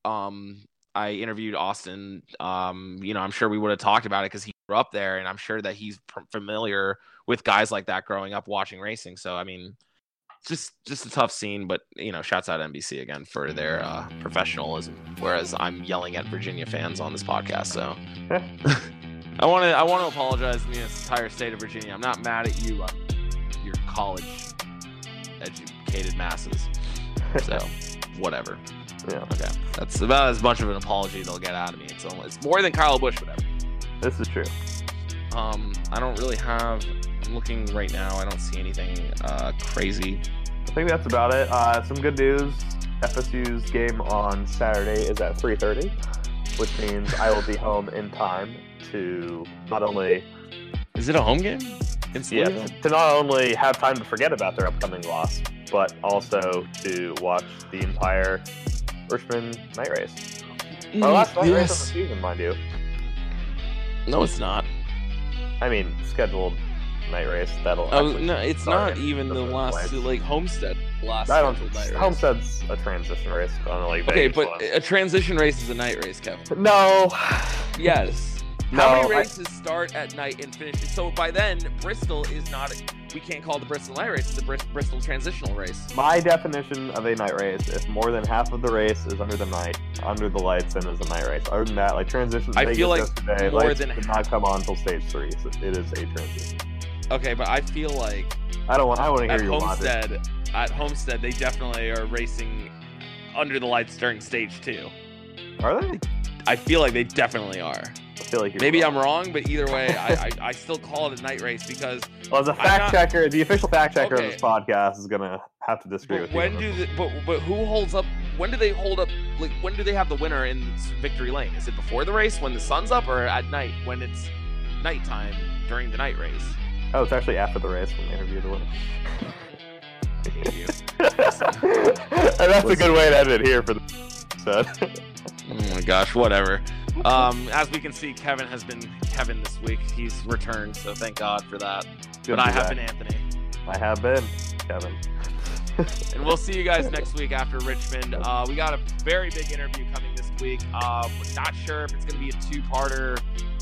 um I interviewed Austin um you know I'm sure we would have talked about it cuz he grew up there and I'm sure that he's familiar with guys like that growing up watching racing so I mean just just a tough scene, but you know, shouts out NBC again for their uh, professionalism. Whereas I'm yelling at Virginia fans on this podcast, so I want to I want to apologize to the entire state of Virginia. I'm not mad at you. I'm your college educated masses. So whatever. Yeah, Okay, that's about as much of an apology they'll get out of me. It's only, it's more than Kyle Busch would ever. this is true. Um, I don't really have. Looking right now. I don't see anything uh, crazy. I think that's about it. Uh, some good news. FSU's game on Saturday is at 3:30, which means I will be home in time to not only Is it a home game? In yeah, to not only have time to forget about their upcoming loss, but also to watch the entire Richmond night race. Our last night race of the season, mind you. No, it's not. I mean, scheduled night race. That'll. Oh no, it's not even the last like Homestead last. I don't. night race. Homestead's a transition race on like. Okay, Vegas but one. a transition race is a night race, Kevin. no. Yes. No, How many I- races start at night and finish? So by then, Bristol is not. We can't call the Bristol night race. It's a Bris- Bristol transitional race. My definition of a night race: if more than half of the race is under the night, under the lights, then is a night race. Other than that, like transition. I Vegas feel like yesterday, more lights than did not come on until stage three, so it is a transition. Okay, but I feel like I don't want. I want to at hear your logic. Homestead, at Homestead, they definitely are racing under the lights during stage two. Are they? I feel like they definitely are. I feel like you're Maybe wrong. I'm wrong, but either way, I, I, I still call it a night race because Well, as a fact not- checker, the official fact checker Okay. of this podcast is gonna have to disagree But with you. when do the, but but who holds up? When do they hold up? Like when do they have the winner in victory lane? Is it before the race when the sun's up, or at night when it's nighttime during the night race? Oh, it's actually after the race when they interviewed the winner. You. and that's a good way to end it here for the episode. Oh my gosh, whatever. Um, as we can see, Kevin has been Kevin this week. He's returned, so thank God for that. Good but I have back. been Anthony, I have been Kevin. and we'll see you guys next week after Richmond. Uh, we got a very big interview coming this week. Um, we're not sure if it's going to be a two-parter.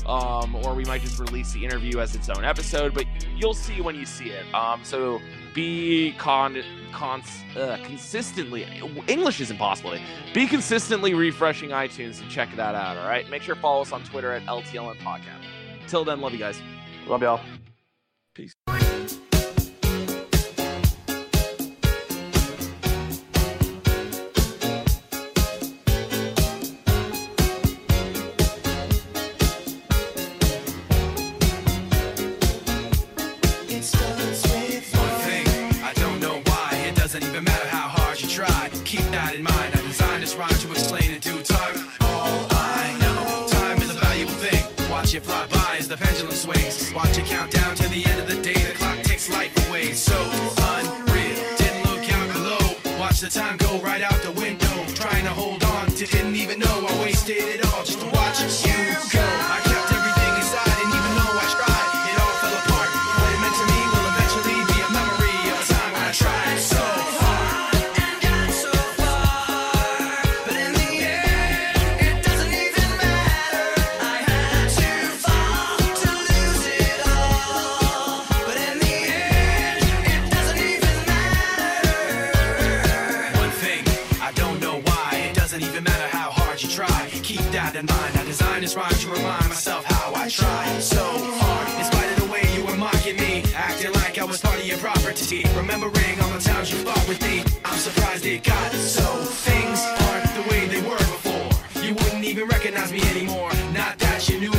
Um, or we might just release the interview as its own episode, but you'll see when you see it. Um, so be con, cons, uh, consistently. English is impossible. Be consistently refreshing iTunes and check that out. All right. Make sure to follow us on Twitter at LTLN Podcast. Till then, love you guys. Love y'all. Remembering all the times you fought with me, I'm surprised it got so. Things aren't the way they were before. You wouldn't even recognize me anymore. Not that you knew